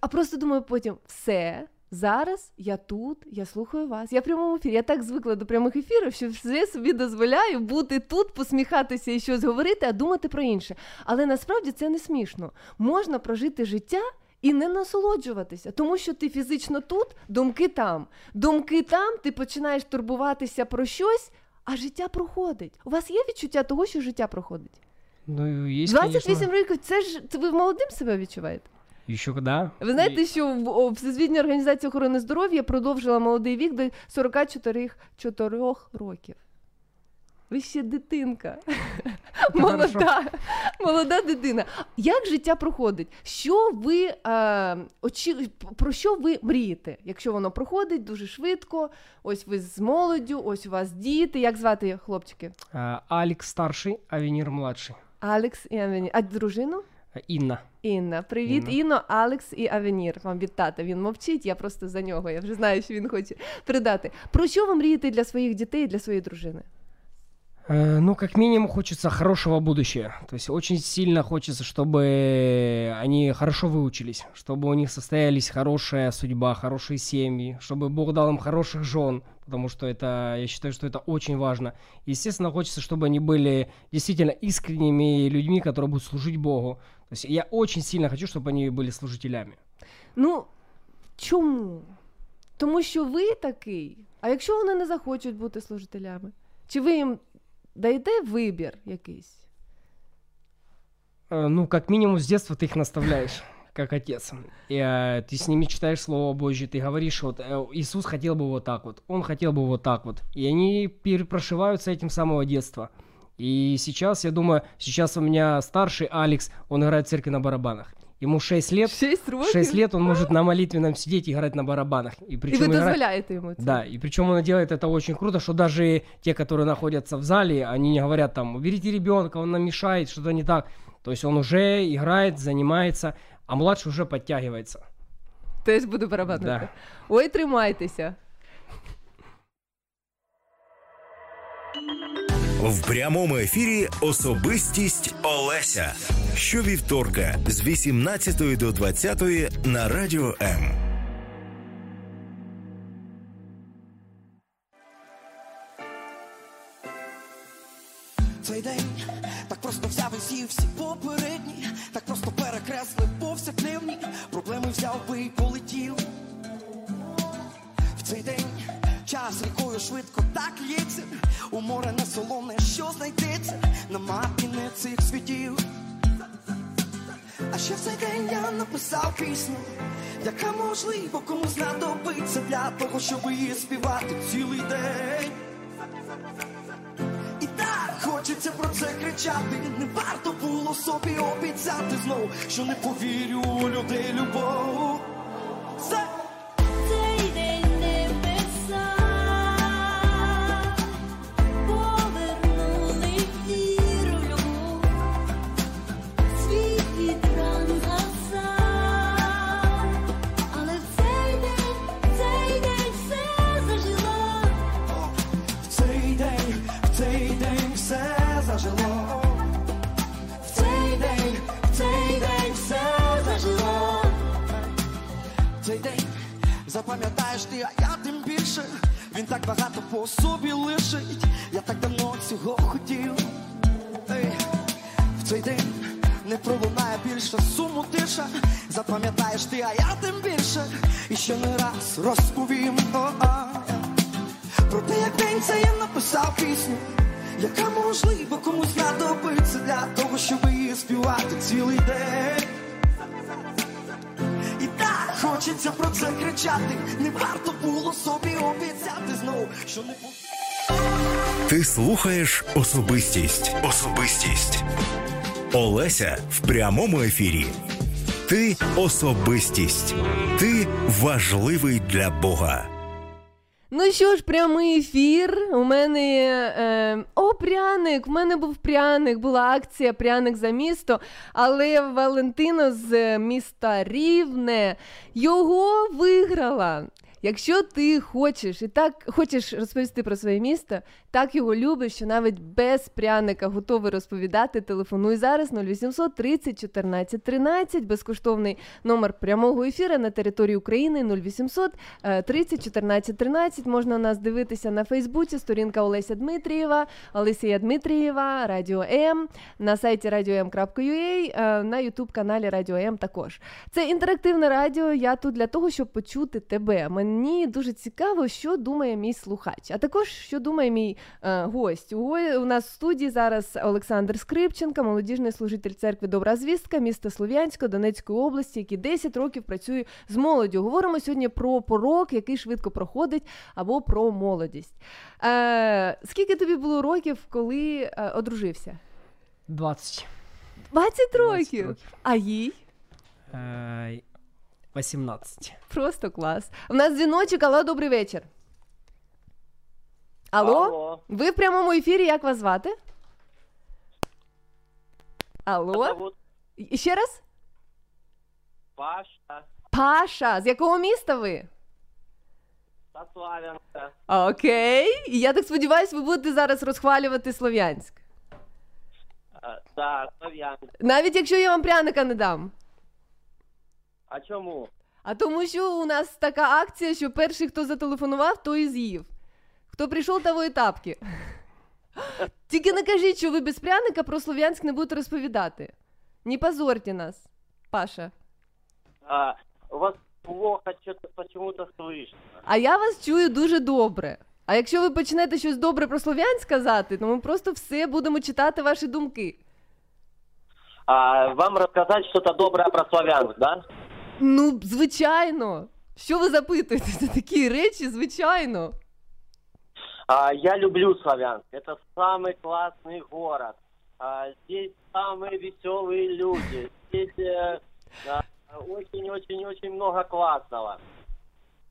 А просто думаю потім, все. Зараз я тут, я слухаю вас. Я в прямому ефірі. Я так звикла до прямих ефірів, що все собі дозволяю бути тут, посміхатися і щось говорити, а думати про інше. Але насправді це не смішно. Можна прожити життя і не насолоджуватися, тому що ти фізично тут, думки там. Думки там, ти починаєш турбуватися про щось, а життя проходить. У вас є відчуття того, що життя проходить? Ну, есть, 28 конечно. років це ж це ви молодим себе відчуваєте? Еще когда? Ви знаєте, що Всесвітня організація охорони здоров'я продовжила молодий вік до 44 4 років. Ви ще дитинка. <laughs> молода, молода дитина. Як життя проходить? Що ви е, очі... про що ви мрієте? Якщо воно проходить дуже швидко, ось ви з молоддю, ось у вас діти. Як звати хлопчики? А, Алекс старший, Авенир младший. Алекс і Авенір. А дружину? А, Инна. Інна, привіт, Інна. Інно, Алекс і Авенір. Вам від тата. Він мовчить, я просто за нього. Я вже знаю, що він хоче передати. Про що ви мрієте для своїх дітей і для своєї дружини? Э, Ну, как минимум, хочется хорошего будущего. То есть очень сильно хочется, чтобы они хорошо выучились, чтобы у них состоялись хорошая судьба, хорошие семьи, чтобы Бог дал им хороших жен, потому что это, я считаю, что это очень важно. Естественно, хочется, чтобы они были действительно искренними людьми, которые будут служить Богу. То есть я очень сильно хочу, чтобы они были служителями. Ну, чому? Тому що ви такий. А якщо вони не захочуть бути служителями? Чи ви їм даєте вибір якийсь? Э, Ну, как минимум, с детства ты их наставляешь, как отец. И, э, ты с ними читаешь Слово Божье, ты говоришь, вот, э, Иисус хотел бы вот так вот, Он хотел бы вот так вот. И они перепрошиваются этим самого детства. И сейчас, я думаю, сейчас у меня старший Алекс, он играет в церкви на барабанах. Ему 6 лет. 6 років? 6 лет он может на молитвенном сидеть и играть на барабанах. И, І причем ви играть- дозволяєте йому це? да, и причем он делает это очень круто, что даже те, которые находятся в зале, они не говорят там, уберите ребенка, он нам мешает, что-то не так. То есть он уже играет, занимается, а младший уже подтягивается. Теж буду барабанити. Да. Ой, тримайтеся. В прямому ефірі особистість Олеся. Щовівторка з 18 до 20 на радіо М. Цей день так просто взяв і з'їв всі попередні, так просто перекреслив повсякденні, проблеми взяв би і полетів. В цей день час рікою швидко так у море не солоне, що знайдеться на мапі не цих світів. А ще в цей день я написав пісню, яка можливо комусь знадобиться для того, щоб її співати цілий день. І так хочеться про це кричати. Не варто було собі обіцяти знов, що не повірю у людей любов. Ще не раз розповім. О-а. Про те, як день це я написав пісню, яка можливо комусь знадобиться для того, щоб її співати цілий день. І так хочеться про це кричати. Не варто було собі обіцяти знов, що не буде. Ти слухаєш особистість. Особистість. Олеся в прямому ефірі. Ти особистість. Ти важливий для Бога. Ну що ж, прямий ефір. У мене е, о, пряник. У мене був пряник, була акція Пряник за місто. Але Валентина з міста Рівне його виграла. Якщо ти хочеш і так хочеш розповісти про своє місто, так його любиш, що навіть без пряника готовий розповідати, телефонуй зараз 0800 30 14 13, безкоштовний номер прямого ефіру на території України 0800 е, 30 14 13. Можна нас дивитися на Фейсбуці, сторінка Олеся Дмитрієва, Олесія Дмитрієва, Радіо М, на сайті radio.m.ua, е, на Ютуб каналі Радіо М також. Це інтерактивне радіо. Я тут для того, щоб почути тебе. Мені дуже цікаво, що думає мій слухач, а також що думає мій е, гость. У, у нас в студії зараз Олександр Скрипченко, молодіжний служитель церкви Добра звістка, міста Слов'янська, Донецької області, який 10 років працює з молоддю. Говоримо сьогодні про порок, який швидко проходить, або про молодість. Е, скільки тобі було років, коли е, одружився? 20. 20 років. А їй? Э, 18. Просто клас. У нас дзвіночок, алло, добрий вечір. Алло? Алло. Ви в прямому ефірі, як вас звати? Алло? І- Ще раз? Паша, Паша, з якого міста ви? Славянка. Окей. І я так сподіваюся, ви будете зараз розхвалювати Слов'янськ. Е, Да, Славянка. Навіть якщо я вам пряника не дам. А чому? А тому що у нас така акція, що перший, хто зателефонував, той і з'їв. Хто прийшов, того і тапки. <laughs> Тільки не кажіть, що ви без пряника про Слов'янськ не будете розповідати. Не позорьте нас, Паша. А, у вас плохо что-то слышно. А я вас чую дуже добре. А якщо ви почнете щось добре про Слов'янськ казати, то ми просто все будемо читати ваші думки. А, вам рассказать что-то доброе про Славянск, да? Ну, звичайно. Що ви запитуєте? <laughs> Це такі речі, звичайно. А, я люблю Славянск. Это самый классный город. А, здесь самые веселые люди. Здесь э, а, очень-очень-очень много классного.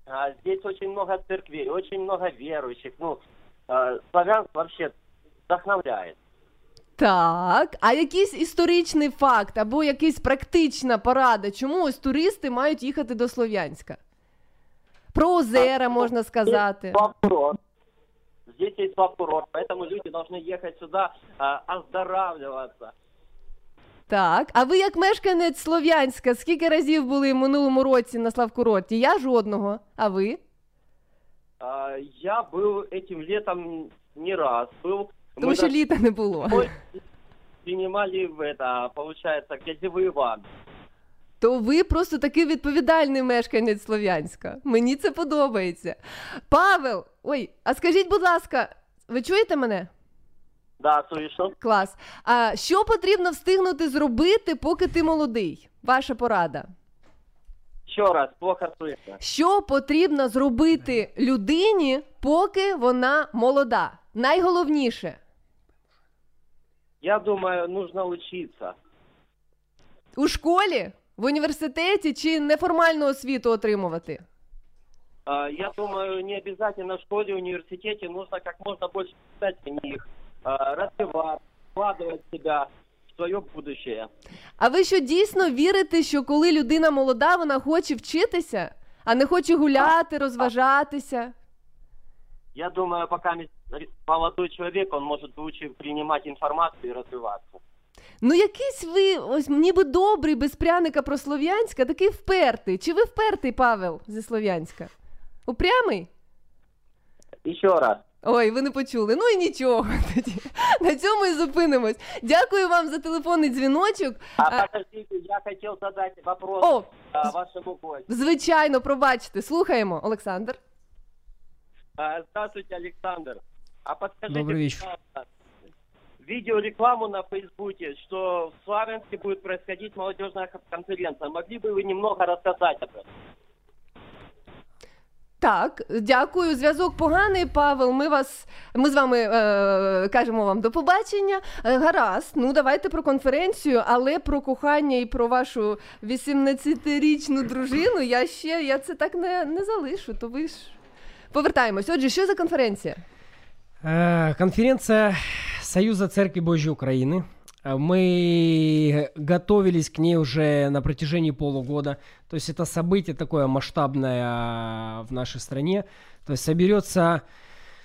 А, здесь очень много церквей, очень много верующих. Ну, а, Славянск вообще вдохновляет. Так, а якийсь історичний факт або якась практична порада, чому ось туристи мають їхати до Слов'янська? Про озера можна сказати. Курорт. Здесь есть курорт, поэтому люди должны ехать сюда а, оздоравливаться. Так, а ви як мешканець Слов'янська, скільки разів були в минулому році на Славкурорті? Я жодного. А ви? А, я был этим летом не раз. Был. Тому Мы що даже літа не було. принимали в это, получается, грязевые ванны. То ви просто такий відповідальний мешканець Слов'янська. Мені це подобається. Павел, ой, а скажіть, будь ласка, ви чуєте мене? Да, слышно. Клас. А що потрібно встигнути зробити, поки ти молодий? Ваша порада. Еще раз, плохо слышно. Що потрібно зробити людині, поки вона молода? Найголовніше Я думаю, нужно учиться. у школі, в університеті чи неформальну освіту отримувати? А, Я думаю, не обязательно в школе, университете нужно как можно больше читать книг, а, развиваться, вкладывать себя в свое будущее. А ви що дійсно вірите, що коли людина молода, вона хоче вчитися, а не хоче гуляти, розважатися? Я думаю, пока молодой человек, он может лучше принимать информацию и развиваться. Ну, якийсь ви ось ніби добрий без пряника про Слов'янська, такий впертий. Чи ви впертий, Павел, зі Слов'янська? Упрямий? Еще раз. Ой, ви не почули. Ну і нічого. <laughs> Тоді на цьому і зупинимось. Дякую вам за телефонний дзвіночок. А подождите, я хотел задать вопрос О. а, вашему гостю. Звичайно, пробачте. Слухаємо, Олександр. А, Здравствуйте, Александр. А подскажите, Добрый вечер. пожалуйста, видеорекламу на Фейсбуке, что в Славянске будет происходить молодежная конференция. Могли бы вы немного рассказать об этом? Так, дякую. Зв'язок поганий, Павел. Ми вас, ми з вами е, кажемо вам до побачення. Е, гаразд, ну давайте про конференцію, але про кохання і про вашу 18-річну дружину я ще я це так не, не залишу. То ви ж повертаємось. Отже, що за конференція? Конференция Союза Церкви Божьей Украины. Мы готовились к ней уже на протяжении полугода. То есть это событие такое масштабное а, в нашей стране. То есть соберется,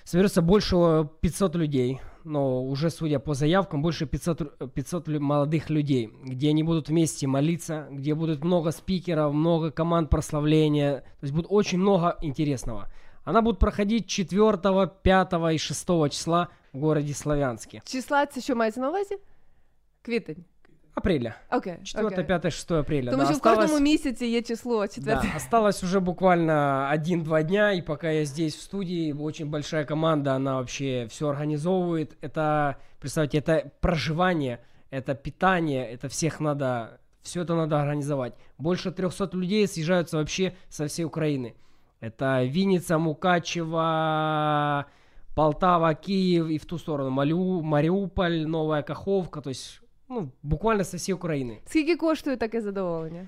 соберется больше 500 людей. Но уже, судя по заявкам, больше 500, ру- 500 лю- молодых людей, где они будут вместе молиться, где будет много спикеров, много команд прославления. То есть будет очень много интересного. Она будет проходить 4, 5 и 6 числа в городе Славянске. Числа це що мається на увазі? Квітень. Апреля. Окей. 4, окей. 5, 6 апреля. Тому да. що в Осталось- кожному місяці є число четверте. Да, осталось уже буквально один-два дня, и пока я здесь в студии, очень большая команда, она вообще все организовывает. Это, представьте, это проживание, это питание, это всех надо, все это надо организовать. Больше 300 людей съезжаются вообще со всей Украины. Это Винница, Мукачево, Полтава, Киев и в ту сторону Малю, Мариуполь, Новая Каховка, то есть ну, буквально со всей Украины. Скільки коштує таке задоволення?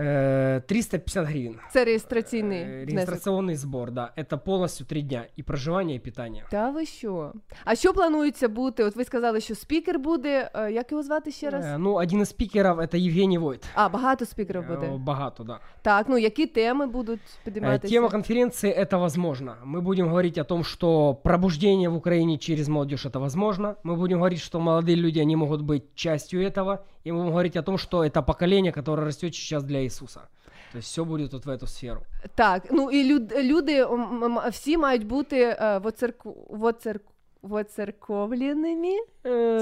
Э, 350 гривен. Це реєстраційний Э, внесок. Регистрационный сбор, да. Это полностью три дня. И проживание, и питание. Та ви що? А що планується бути? От ви сказали, що спікер буде. е, Як його звати ще раз? Э, ну, один из спикеров это Евгений Войт. А, багато спікерів буде. Э, Богато, да. Так, ну які теми будуть Э, підійматися? Тема конференции это возможно. Мы будем говорить о том, что пробуждение в Украине через молодежь это возможно. Мы будем говорить, что молодые люди они могут быть частью этого. И мы будем говорить о том, что это поколение, которое растет сейчас для Иисуса. То есть все будет вот в эту сферу. Так, ну і люд, люди м, м, всі мають бути е, воцерку, воцерку, воцерковленими.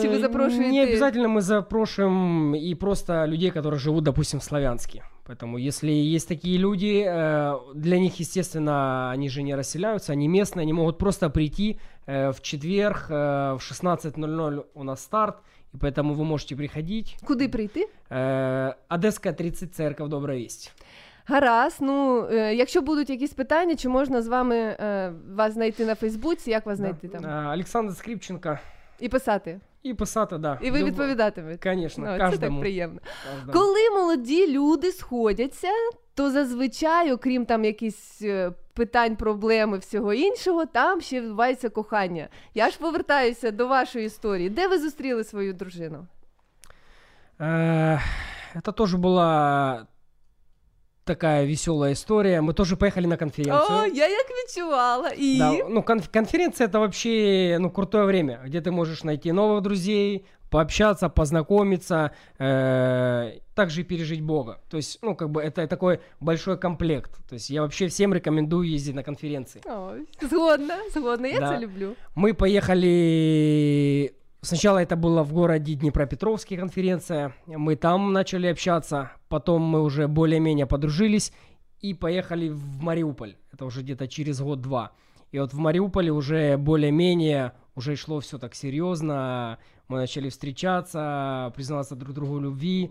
Чи ви Э, запрошуєте? Не обязательно мы запрошуем и просто людей, которые живут, допустим, в Славянске. Поэтому, если есть такие люди, э, для них, естественно, они же не расселяются, они местные, они могут просто прийти э, в четверг э, в 16.00 у нас старт, и поэтому вы можете приходить. Куди прийти? Э, Одесская 30, церковь Добрая Весть. Гаразд, ну е, якщо будуть якісь питання, чи можна з вами е, вас знайти на Фейсбуці, як вас знайти там? Э, Александр Скрипченко. І писати. І писати, да. І ви Любо- відповідатимете. Конечно, ну, Це так каждому. приємно. Каждому. Коли молоді люди сходяться, то зазвичай, окрім там якісь е, питань, проблеми, всього іншого, там ще відбувається кохання. Я ж повертаюся до вашої історії. Де ви зустріли свою дружину? Э, Это тоже была такая веселая история. Мы тоже поехали на конференцию. О, я як відчувала. І Да, ну, конф- конференция это вообще ну, крутое время, где ты можешь найти новых друзей, пообщаться, познакомиться, э, также и пережить Бога. То есть, ну, как бы это такой большой комплект. То есть я вообще всем рекомендую ездить на конференции. Ой, згодна, згодна, я Да. це люблю. Мы поехали... Сначала это было в городе Днепропетровске конференция. Мы там начали общаться. Потом мы уже более-менее подружились и поехали в Мариуполь. Это уже где-то через год-два. И вот в Мариуполе уже более-менее уже шло все так серьезно. Мы начали встречаться, признаваться друг другу в любви.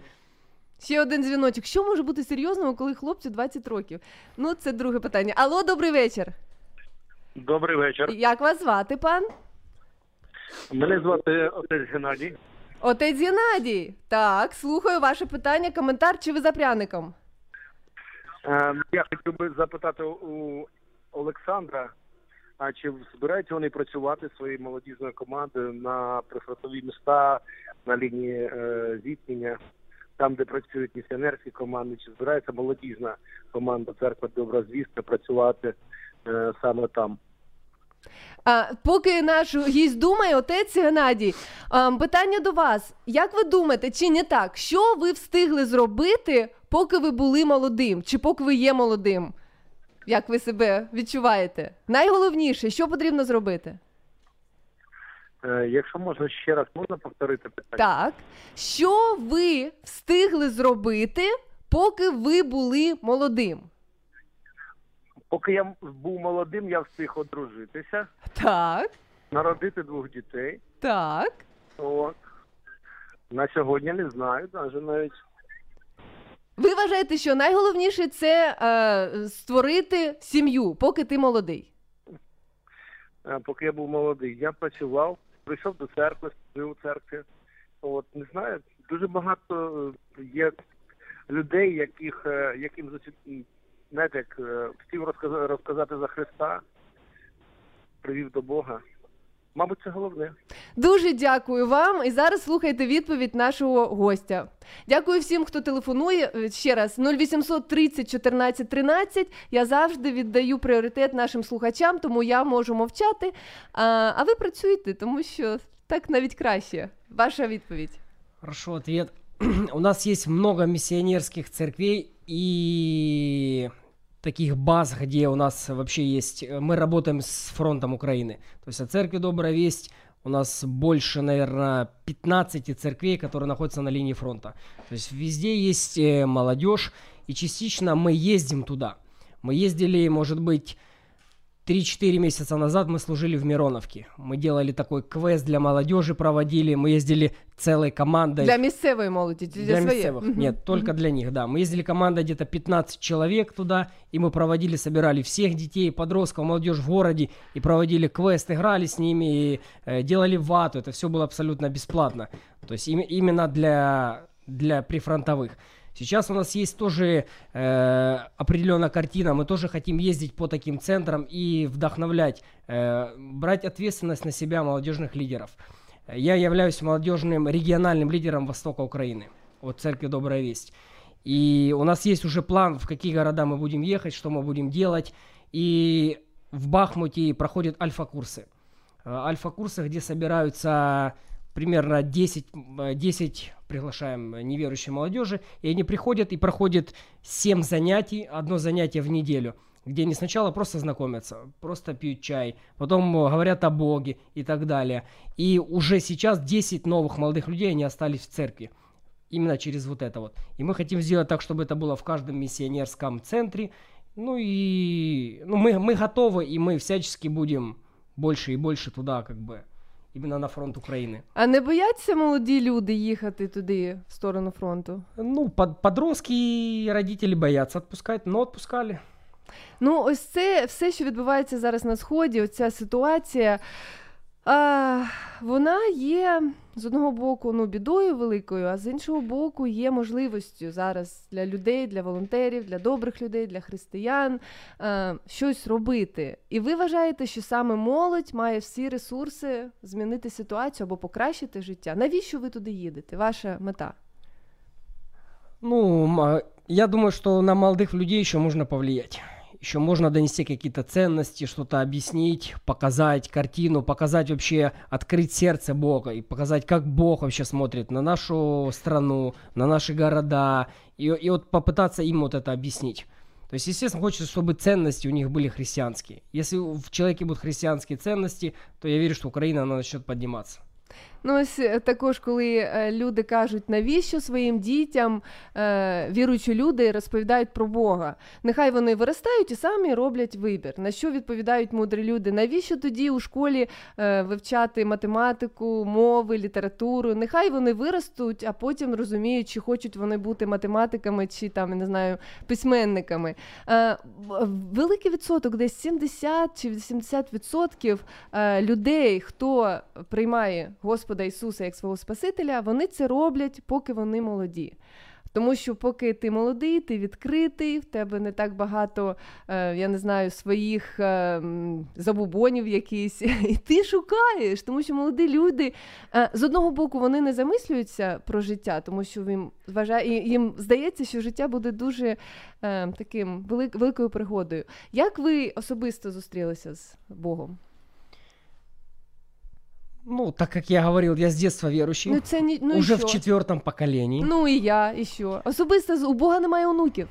Ще один дзвіночок. Що може бути серйозного, коли хлопцю 20 років? Ну, це друге питання. Алло, добрий вечір. Добрий вечір. Як вас звати, пан? Мене звати отець Геннадій. Отець Геннадій. Так, слухаю ваше питання, коментар, чи ви за пряником? Е, Я хотів би запитати у Олександра, а чи збираються вони працювати своєю молодіжною командою на прифронтові міста, на лінії е, зіткнення, там, де працюють місіонерські команди, чи збирається молодіжна команда церква Добра Звістка працювати е, саме там? А, поки наш гість думає, отець Геннадій, а, питання до вас. Як ви думаєте, чи не так? Що ви встигли зробити, поки ви були молодим, чи поки ви є молодим? Як ви себе відчуваєте? Найголовніше, що потрібно зробити? Е, Якщо можна ще раз, можна повторити питання? Так. Що ви встигли зробити, поки ви були молодим? Поки я був молодим, я встиг одружитися, Так, народити двох дітей. так. От. На сьогодні не знаю, навіть навіть. Ви вважаєте, що найголовніше це е, створити сім'ю, поки ти молодий. Е, Поки я був молодий, я працював, прийшов до церкви, жив у церкві. От не знаю, дуже багато є людей, яких е, яким знаєте, як е, хотів розказати, розказати за Христа, привів до Бога. Мабуть, це головне. Дуже дякую вам. І зараз слухайте відповідь нашого гостя. Дякую всім, хто телефонує. Е, Ще раз 0800 30 14 13. Я завжди віддаю пріоритет нашим слухачам, тому я можу мовчати. А, а ви працюєте, тому що так навіть краще. Ваша відповідь. Хорошо, ответ. <clears throat> У нас есть много миссионерских церквей и таких баз, где у нас вообще есть... э, Мы работаем с фронтом Украины. То есть от церкви Добрая Весть у нас больше, наверное, 15 церквей, которые находятся на линии фронта. То есть везде есть э, молодежь, и частично мы ездим туда. Мы ездили, может быть, 3-4 месяца назад мы служили в Мироновке. Мы делали такой квест для молодежи, проводили. Мы ездили целой командой. Для місцевої молоді, чи для, Для своєї? местных. Мгм. Нет, только для них, да. Мы ездили команда где-то 15 человек туда, и мы проводили, собирали всех детей, подростков, молодежь в городе, и проводили квест, играли с ними, и э, делали вату. Это все было абсолютно бесплатно. То есть им- именно для, для прифронтовых. Сейчас у нас есть тоже э, определенная картина. Мы тоже хотим ездить по таким центрам и вдохновлять, э, брать ответственность на себя молодежных лидеров. Я являюсь молодежным региональным лидером Востока Украины от Церкви Добрая Весть. И у нас есть уже план, в какие города мы будем ехать, что мы будем делать. И в Бахмуте проходят альфа-курсы. Э, Альфа-курсы, где собираются примерно 10, э, 10 приглашаем э, неверующей молодежи, и они приходят и проходят 7 занятий, одно занятие в неделю, где они сначала просто знакомятся, просто пьют чай, потом э, говорят о Боге и так далее. И уже сейчас 10 новых молодых людей, они остались в церкви. Именно через вот это вот. И мы хотим сделать так, чтобы это было в каждом миссионерском центре. Ну и ну, мы, мы готовы, и мы всячески будем больше и больше туда, как бы, именно на фронт України. А не бояться молоді люди їхати туди, в сторону фронту? Ну, под, подростки і родителі бояться відпускати, але відпускали. Ну, ось це все, що відбувається зараз на сході, оця ситуація. А, вона є з одного боку ну, бідою великою, а з іншого боку, є можливістю зараз для людей, для волонтерів, для добрих людей, для християн а, щось робити. І ви вважаєте, що саме молодь має всі ресурси змінити ситуацію або покращити життя? Навіщо ви туди їдете? Ваша мета? Ну, я думаю, что на молодых людей еще можно повлиять. Еще можно донести какие-то ценности, что-то объяснить, показать картину, показать вообще, открыть сердце Бога и показать, как Бог вообще смотрит на нашу страну, на наши города, и, и вот попытаться им вот это объяснить. То есть, естественно, хочется, чтобы ценности у них были христианские. Если в человеке будут христианские ценности, то я верю, что Украина она начнет подниматься. Ну, ось е, також, коли е, люди кажуть, навіщо своїм дітям е, віруючі люди розповідають про Бога. Нехай вони виростають і самі роблять вибір. На що відповідають мудрі люди? Навіщо тоді у школі вивчати математику, мови, літературу? Нехай вони виростуть, а потім розуміють, чи хочуть вони бути математиками, чи там не знаю, письменниками. Великий відсоток, десь 70 чи 80 відсотків людей, хто приймає Господа Ісуса як свого Спасителя, вони це роблять, поки вони молоді. Тому що поки ти молодий, ти відкритий, в тебе не так багато, е, я не знаю, своїх е, забубонів якісь, <laughs> і ти шукаєш, тому що молоді люди е, з одного боку вони не замислюються про життя, тому що їм вважає, їм здається, що життя буде дуже таким великою пригодою. Як ви особисто зустрілися з Богом? Ну, так как я говорил, я с детства верующий. Ну, це ні- ну і уже що? в четвертом поколении. Ну і я, і що? Особисто з- у Бога немає онуків.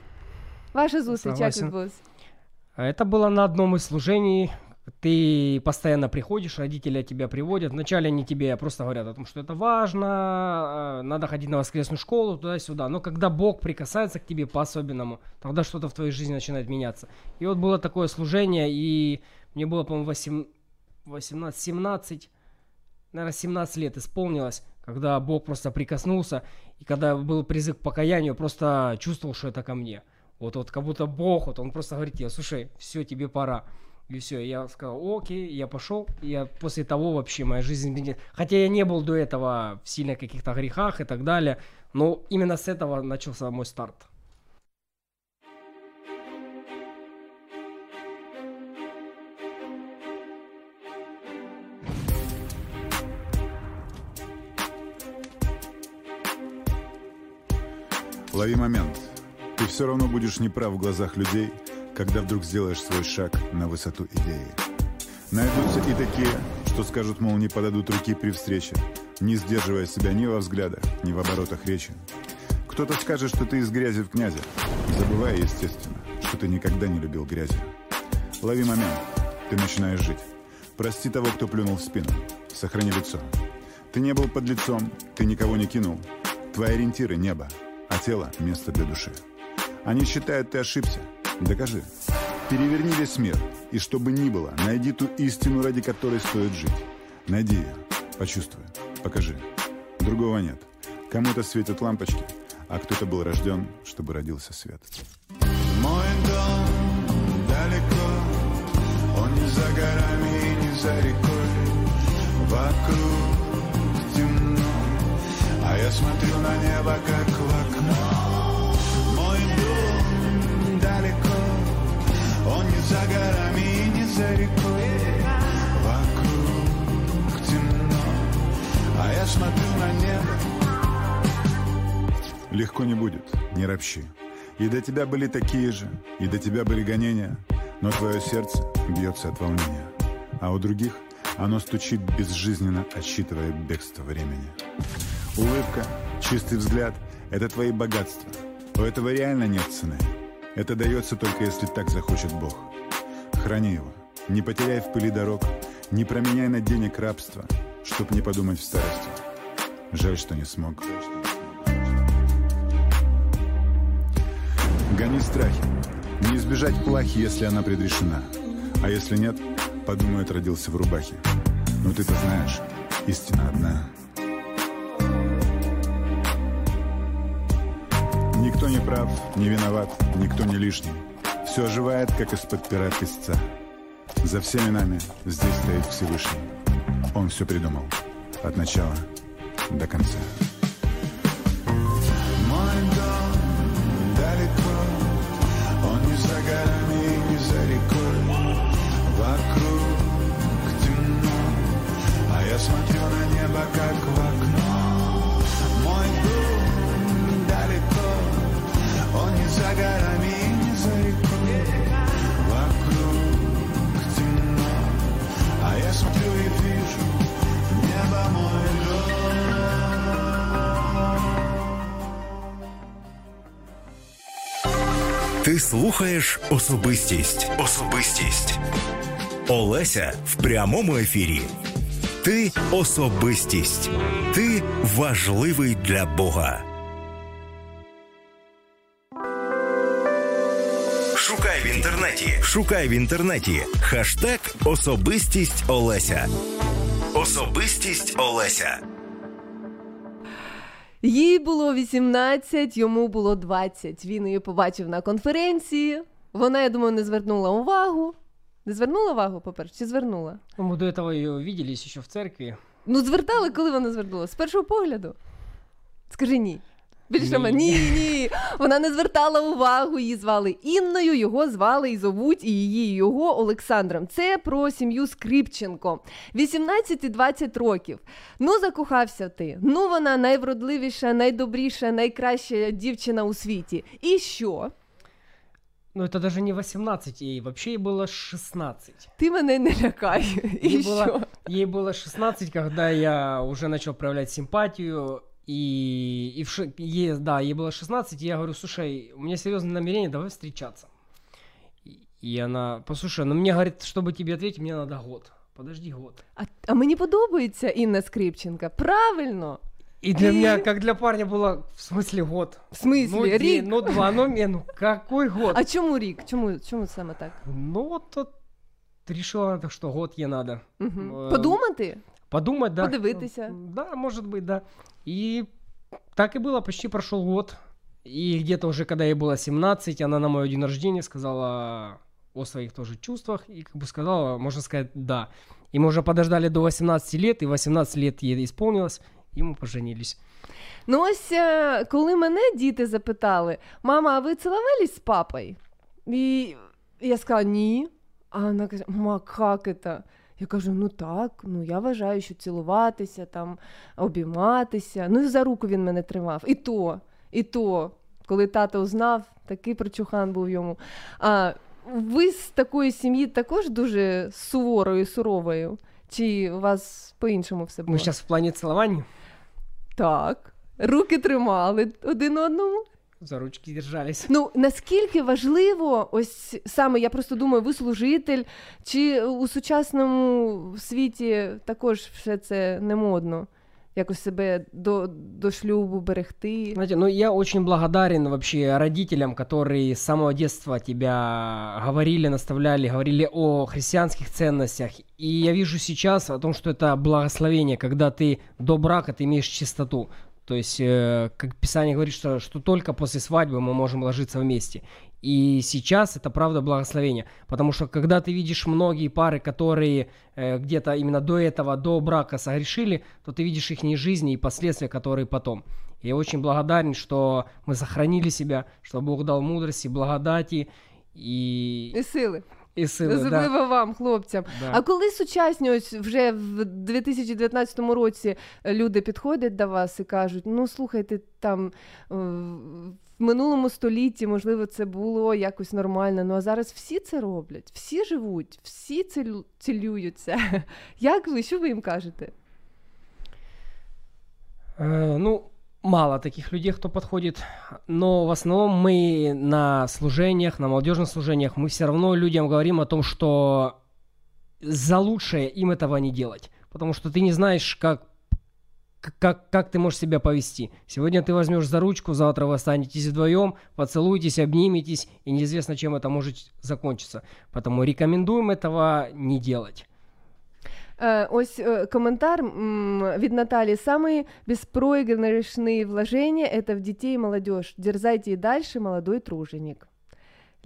Ваша зустріч як Согласен. відбулася? Это было на одном из служений. Ты постоянно приходишь, родители тебя приводят. Вначале они тебе просто говорят о том, что это важно, э, надо ходить на воскресную школу, туда-сюда. Но когда Бог прикасается к тебе по-особенному, тогда что-то в твоей жизни начинает меняться. И вот было такое служение, и мне было, по-моему, 18-17, наверное, 17 лет исполнилось, когда Бог просто прикоснулся, и когда был призыв к покаянию, просто чувствовал, что это ко мне. Вот, вот как будто Бог, вот он просто говорит тебе, слушай, все, тебе пора. И все, я сказал, окей, я пошел, и я после того вообще моя жизнь изменилась. Хотя я не был до этого в сильно каких-то грехах и так далее, но именно с этого начался мой старт. Лови момент. Ты все равно будешь неправ в глазах людей, когда вдруг сделаешь свой шаг на высоту идеи. Найдутся и такие, что скажут, мол, не подадут руки при встрече, не сдерживая себя ни во взглядах, ни в оборотах речи. Кто-то скажет, что ты из грязи в князя, забывая, естественно, что ты никогда не любил грязи. Лови момент. Ты начинаешь жить. Прости того, кто плюнул в спину. Сохрани лицо. Ты не был под лицом, ты никого не кинул. Твои ориентиры — небо, тело — место для души. Они считают, ты ошибся. Докажи. Переверни весь мир, и что бы ни было, найди ту истину, ради которой стоит жить. Найди ее, почувствуй, покажи. Другого нет. Кому-то светят лампочки, а кто-то был рожден, чтобы родился свет. Мой дом далеко, он не за горами и не за рекой. Вокруг темно, я смотрю на небо, как в окно. Мой дом далеко, он не за горами и не за рекой. Вокруг темно, а я смотрю на небо. Легко не будет, не ропщи. И до тебя были такие же, и до тебя были гонения, но твое сердце бьется от волнения. А у других оно стучит безжизненно, отсчитывая бегство времени. Улыбка, чистый взгляд — это твои богатства. У этого реально нет цены. Это дается только если так захочет Бог. Храни его, не потеряй в пыли дорог, не променяй на денег рабство, чтоб не подумать в старости. Жаль, что не смог. Гони страхи. Не избежать плахи, если она предрешена. А если нет, подумает, родился в рубахе. Но ты-то знаешь, истина одна. Никто не прав, не виноват, никто не лишний. Все оживает, как из-под пера песца. За всеми нами здесь стоит Всевышний. Он все придумал. От начала до конца. Слухаєш особистість. Особистість. Олеся в прямому ефірі. Ти особистість. Ти важливий для Бога. Шукай в інтернеті. Шукай в інтернеті. Хаштег Особистість Олеся. Особистість Олеся. Їй було 18, йому було 20. Він її побачив на конференції. Вона, я думаю, не звернула увагу. Не звернула увагу, по-перше, чи звернула? Ну, Мы до этого ее виделись еще в церкви. Ну, звертали, коли вона звернула? З першого погляду. Скажи ні. Більше Ні. ні. ні, ні. Вона не звертала увагу, її звали Інною, його звали і зовуть і її, і його Олександром. Це про сім'ю Скрипченко. 18 і 20 років. Ну, закохався ти. Ну, вона найвродливіша, найдобріша, найкраща дівчина у світі. І що? Ну, это даже не 18, ей вообще ей было 16. Ти мене не лякай. І Ей що? было, ей было 16, когда я уже начал проявлять симпатию. И, и в ши- ей, да, ей было 16, и я говорю, слушай, у меня серьезное намерение, давай встречаться. И, И она, послушай, ну мне говорит, чтобы тебе ответить, мне надо год. Подожди год. А, а мені подобається Інна Скрипченка. Правильно. И для меня, как для парня, было в смысле год. В смысле? Ну, день, Рік? ну два, ну, не, ну какой год? А чому рік? Чому, чому саме так? Ну, вот тут решила, так что год ей надо. Мгм. Э, Подумати? Подумать, да. Подивитися. Да, может быть, да. И так и было, почти прошел год. И где-то уже, когда ей было 17, она на мой день рождения сказала о своих тоже чувствах и как бы сказала, можно сказать, да. И мы уже подождали до 18 лет, и 18 лет ей исполнилось, и мы поженились. Ну ось е, коли мене діти запитали, мама, а ви цілувались з папою? І я сказала, ні. А вона каже, ма, як це? Я кажу, ну так, ну я вважаю, що цілуватися, там, обійматися. Ну і за руку він мене тримав. І то, і то, коли тато узнав, такий прочухан був йому. А ви з такої сім'ї також дуже суворою, суровою? Чи у вас по-іншому все було? Мы сейчас в плане целования Так. Руки тримали один одному. за ручки держались. Ну наскільки важливо, ось саме я просто думаю, ви служитель, чи у сучасному світі також все це не модно? Якось себе до, до шлюбу берегти. Знаете, ну я очень благодарен вообще родителям, которые с самого детства тебя говорили, наставляли, говорили о христианских ценностях. И я вижу сейчас о том, что это благословение, когда ты до брака ты имеешь чистоту. То есть, э, как Писание говорит, что, что только после свадьбы мы можем ложиться вместе. И сейчас это правда благословение. Потому что когда ты видишь многие пары, которые э, где-то именно до этого, до брака согрешили, то ты видишь их жизни и последствия, которые потом. И я очень благодарен, что мы сохранили себя, что Бог дал мудрости, благодати и, І сили. Особливо да. вам, хлопцям. Да. А коли сучасні, ось вже в 2019 році люди підходять до вас і кажуть: ну слухайте, там е, в минулому столітті, можливо, це було якось нормально. Ну а зараз всі це роблять, всі живуть, всі цілю- цілюються. <laughs> Як ви? Що ви їм кажете? Э, ну, мало таких людей, кто подходит, но в основном мы на служениях, на молодежных служениях, мы все равно людям говорим о том, что за лучшее им этого не делать, потому что ты не знаешь, как как, как ты можешь себя повести. Сегодня ты возьмешь за ручку, завтра вы останетесь вдвоем, поцелуетесь, обниметесь, и неизвестно, чем это может закончиться. Поэтому рекомендуем этого не делать. Е, ось е, коментар м, від Наталі. Самые беспроигрышные вложения – это в детей и молодежь. Дерзайте і далі, молодой труженик.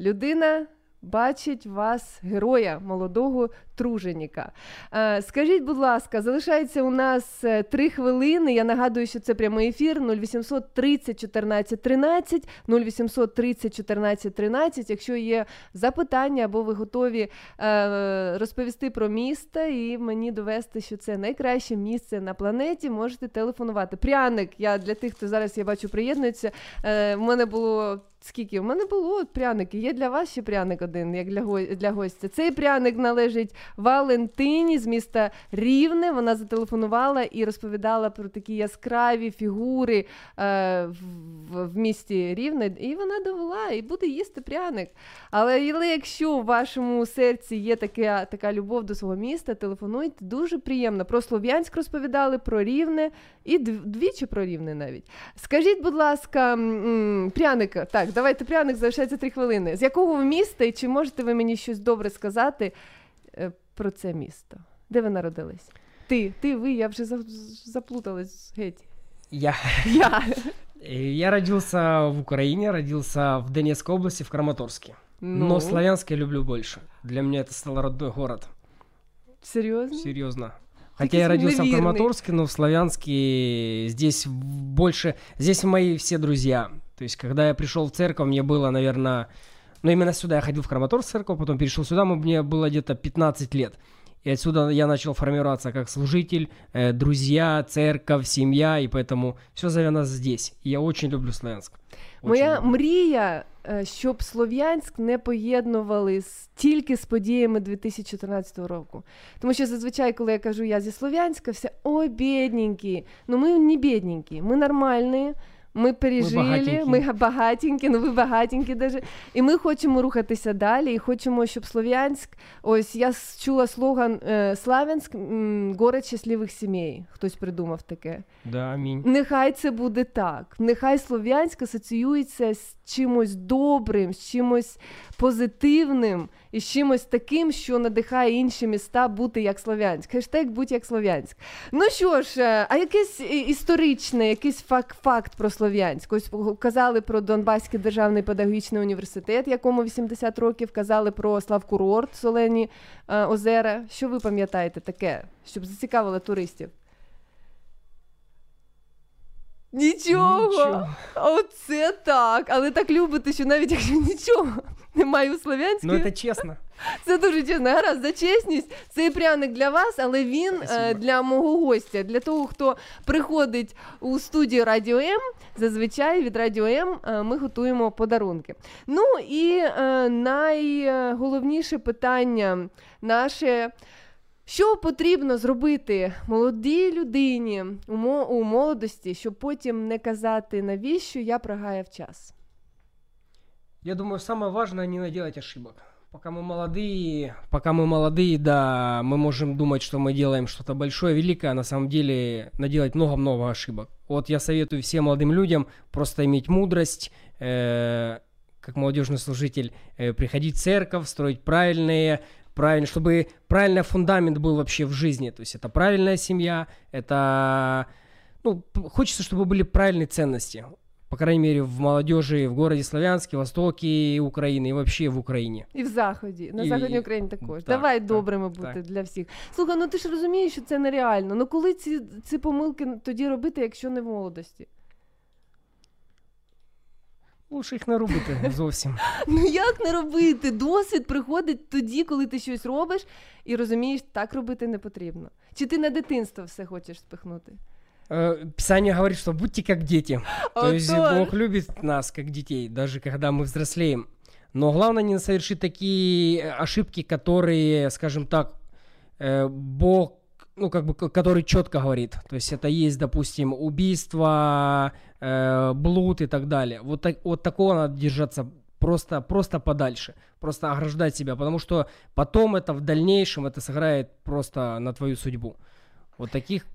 Людина бачить вас, героя, молодого труженіка. Е, Скажіть, будь ласка, залишається у нас е, три хвилини. Я нагадую, що це прямий ефір 0800 30 14 13, 0800 30 14 13. Якщо є запитання або ви готові е, розповісти про місто і мені довести, що це найкраще місце на планеті, можете телефонувати. Пряник, я для тих, хто зараз я бачу, приєднується. В мене було. Скільки? У мене було пряники. Є для вас ще пряник один, як для, го... для гостя. Цей пряник належить Валентині з міста Рівне. Вона зателефонувала і розповідала про такі яскраві фігури е, в, в місті Рівне. І вона довела і буде їсти пряник. Але, якщо у вашому серці є така, така любов до свого міста, телефонуйте. Дуже приємно. Про Слов'янськ розповідали, про Рівне і двічі про Рівне навіть. Скажіть, будь ласка, пряника, так, давайте пряник, залишається три хвилини. З якого ви міста і чи можете ви мені щось добре сказати про це місто? Де ви народились? Ти, ти, ви, я вже за- заплуталась геть. Я. Я. Я родился в Украине, родился в Донецкой области, в Краматорске. Ну? Но Славянск я люблю больше. Для меня это стал родной город. Серьезно? Серьезно. Хотя я родился в суеверный. Краматорске, но в Славянске здесь в- больше... Здесь мои все друзья. То есть, когда я пришел в церковь, мне было, наверное... Ну, именно сюда я ходил в Краматорск церковь, потом перешел сюда, м- мне было где-то 15 лет. И отсюда я начал формироваться как служитель, э, друзья, церковь, семья, и поэтому все завязано здесь. И я очень люблю Славянск. Очень Моя люблю. мрія, е, щоб Слов'янськ не поєднували з, тільки з подіями 2014 року. Тому що зазвичай, коли я кажу, я зі Слов'янська, все ой, бідненькі. Ну ми не бідненькі, ми нормальні, Ми пережили, багатенькі. ми га- багатенькі, ну ви багатенькі даже. І ми хочемо рухатися далі, і хочемо, щоб Слов'янськ. Ось я чула слоган е, Славянськ м, город щасливих сімей. Хтось придумав таке. Да, аминь. Нехай це буде так. Нехай Слов'янськ асоціюється з чимось добрим, з чимось позитивним і з чимось таким, що надихає інші міста бути як Слов'янськ. Хештег будь як Слов'янськ. Ну що ж, е, а якесь історичне, якийсь факт, факт про Слов'янськ. Ось казали про Донбаський державний педагогічний університет, якому 80 років, казали про Славкурорт, Солені е, озера. Що ви пам'ятаєте таке, щоб зацікавило туристів? Нічого. Нічого. Оце так. Але так любите, що навіть якщо нічого немає у Слов'янську. Ну, это честно. Це дуже чесно. Гаразд, за чесність. Цей пряник для вас, але він е, для мого гостя, для того, хто приходить у студію Радіо М. Зазвичай від Радіо М е, ми готуємо подарунки. Ну і е, найголовніше питання наше. Що потрібно зробити молодій людині у, мо- у молодості, щоб потім не казати, навіщо я прогаяв час? Я думаю, самое важное не наделать ошибок. Пока мы молодые, пока мы молодые, да, мы можем думать, что мы делаем что-то большое, великое, а на самом деле наделать много-много ошибок. Вот я советую всем молодым людям просто иметь мудрость, э, как молодежный служитель, э, приходить в церковь, строить правильные, правильно, чтобы правильный фундамент был вообще в жизни. То есть это правильная семья, это ну, п- хочется, чтобы были правильные ценности. По крайней мере, в молодежи в городе Славянске, Востоке Украины и вообще в Украине. І в заході, на І- західній Україні також. Так, Давай так, добрими бути так. для всіх. Слухай, ну ти ж розумієш, що це нереально. Ну коли ці, ці помилки тоді робити, якщо не в молодості? Лучше їх не робити зовсім. <laughs> Ну як не робити? Досвід приходить тоді, коли ти щось робиш і розумієш, так робити не потрібно. Чи ти на дитинство все хочеш спихнути? Э, Писание говорит, что будьте как дети. <laughs> То Вот есть тоже. Бог любит нас как детей, даже когда мы взрослеем. Но главное не совершить такие э, ошибки, которые, скажем так, э, Бог, ну как бы, к- который четко говорит. То есть это есть, допустим, убийство, э, блуд и так далее. Вот, так, вот такого надо держаться просто, просто подальше, просто ограждать себя, потому что потом это в дальнейшем это сыграет просто на твою судьбу. Вот таких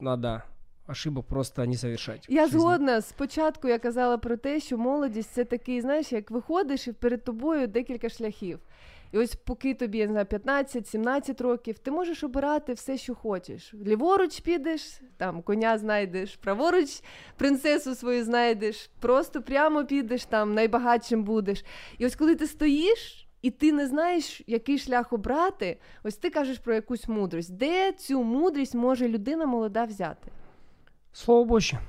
надо ошибок просто не совершать. в Я жизни. згодна. Спочатку я казала про те, що молодість це такий, знаєш, як виходиш і перед тобою декілька шляхів. І ось поки тобі я не знаю, 15-17 років, ти можеш обирати все, що хочеш. Ліворуч підеш, там коня знайдеш, праворуч принцесу свою знайдеш, просто прямо підеш, там найбагатшим будеш. І ось коли ти стоїш. І ти не знаєш, який шлях обрати, ось ти кажеш про якусь мудрість. Де цю мудрість може людина молода взяти? Слово Божье.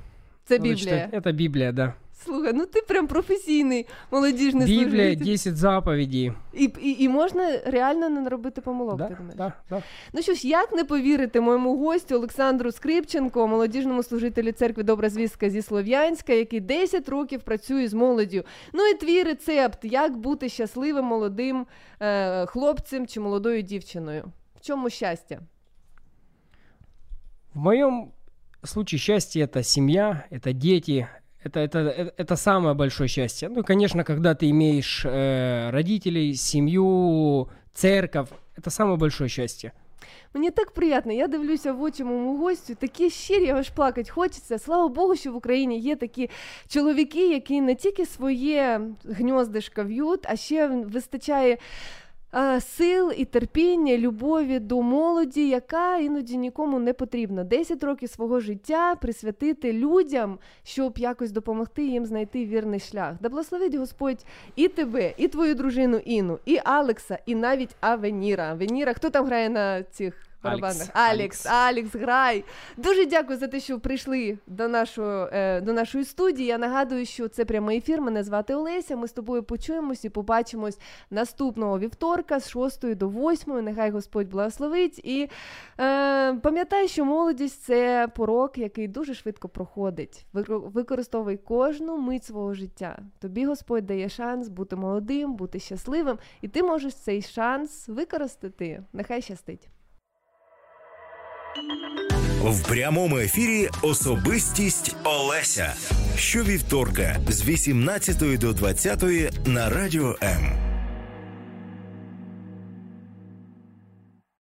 Це Біблія. Это Библия, да. Слухай, ну ти прям професійний молодіжний служитель. 10 заповедей. І, і, і можна реально не наробити помилок, Да, ти думаєш? да, да. Ну що ж, як не повірити моєму гостю Олександру Скрипченко, молодіжному служителю церкви Добра звістка зі Слов'янська, який 10 років працює з молоддю. Ну і твій рецепт, як бути щасливим молодим е, хлопцем чи молодою дівчиною. В чому щастя? В моем случае счастье это семья, это дети, это, это, это, это самое большое счастье. Ну и, конечно, когда ты имеешь э, родителей, семью, церковь, это самое большое счастье. Мені так приємно. Я дивлюся в очі моєму гостю, такі щирі, аж плакать хочеться. Слава Богу, що в Україні є такі чоловіки, які не тільки своє гньоздишко в'ють, а ще вистачає. Сил і терпіння, любові до молоді, яка іноді нікому не потрібна. 10 років свого життя присвятити людям, щоб якось допомогти їм знайти вірний шлях. Да благословить Господь і тебе, і твою дружину Іну, і Алекса, і навіть Авеніра. Авеніра, хто там грає на цих барабанах? Алекс, Алекс, грай. Дуже дякую за те, що прийшли до нашого, е, до нашої студії. Я нагадую, що це прямий ефір. Мене звати Олеся. Ми з тобою почуємось і побачимось наступного вівторка з 6 до 8. Нехай Господь благословить. І е, пам'ятай, що молодість це порок, який дуже швидко проходить. Викор- Використовуй кожну мить свого життя. Тобі Господь дає шанс бути молодим, бути щасливим, і ти можеш цей шанс використати. Нехай щастить. В прямому ефірі Особистість Олеся. Щовівторка з 18 до 20 на радіо М.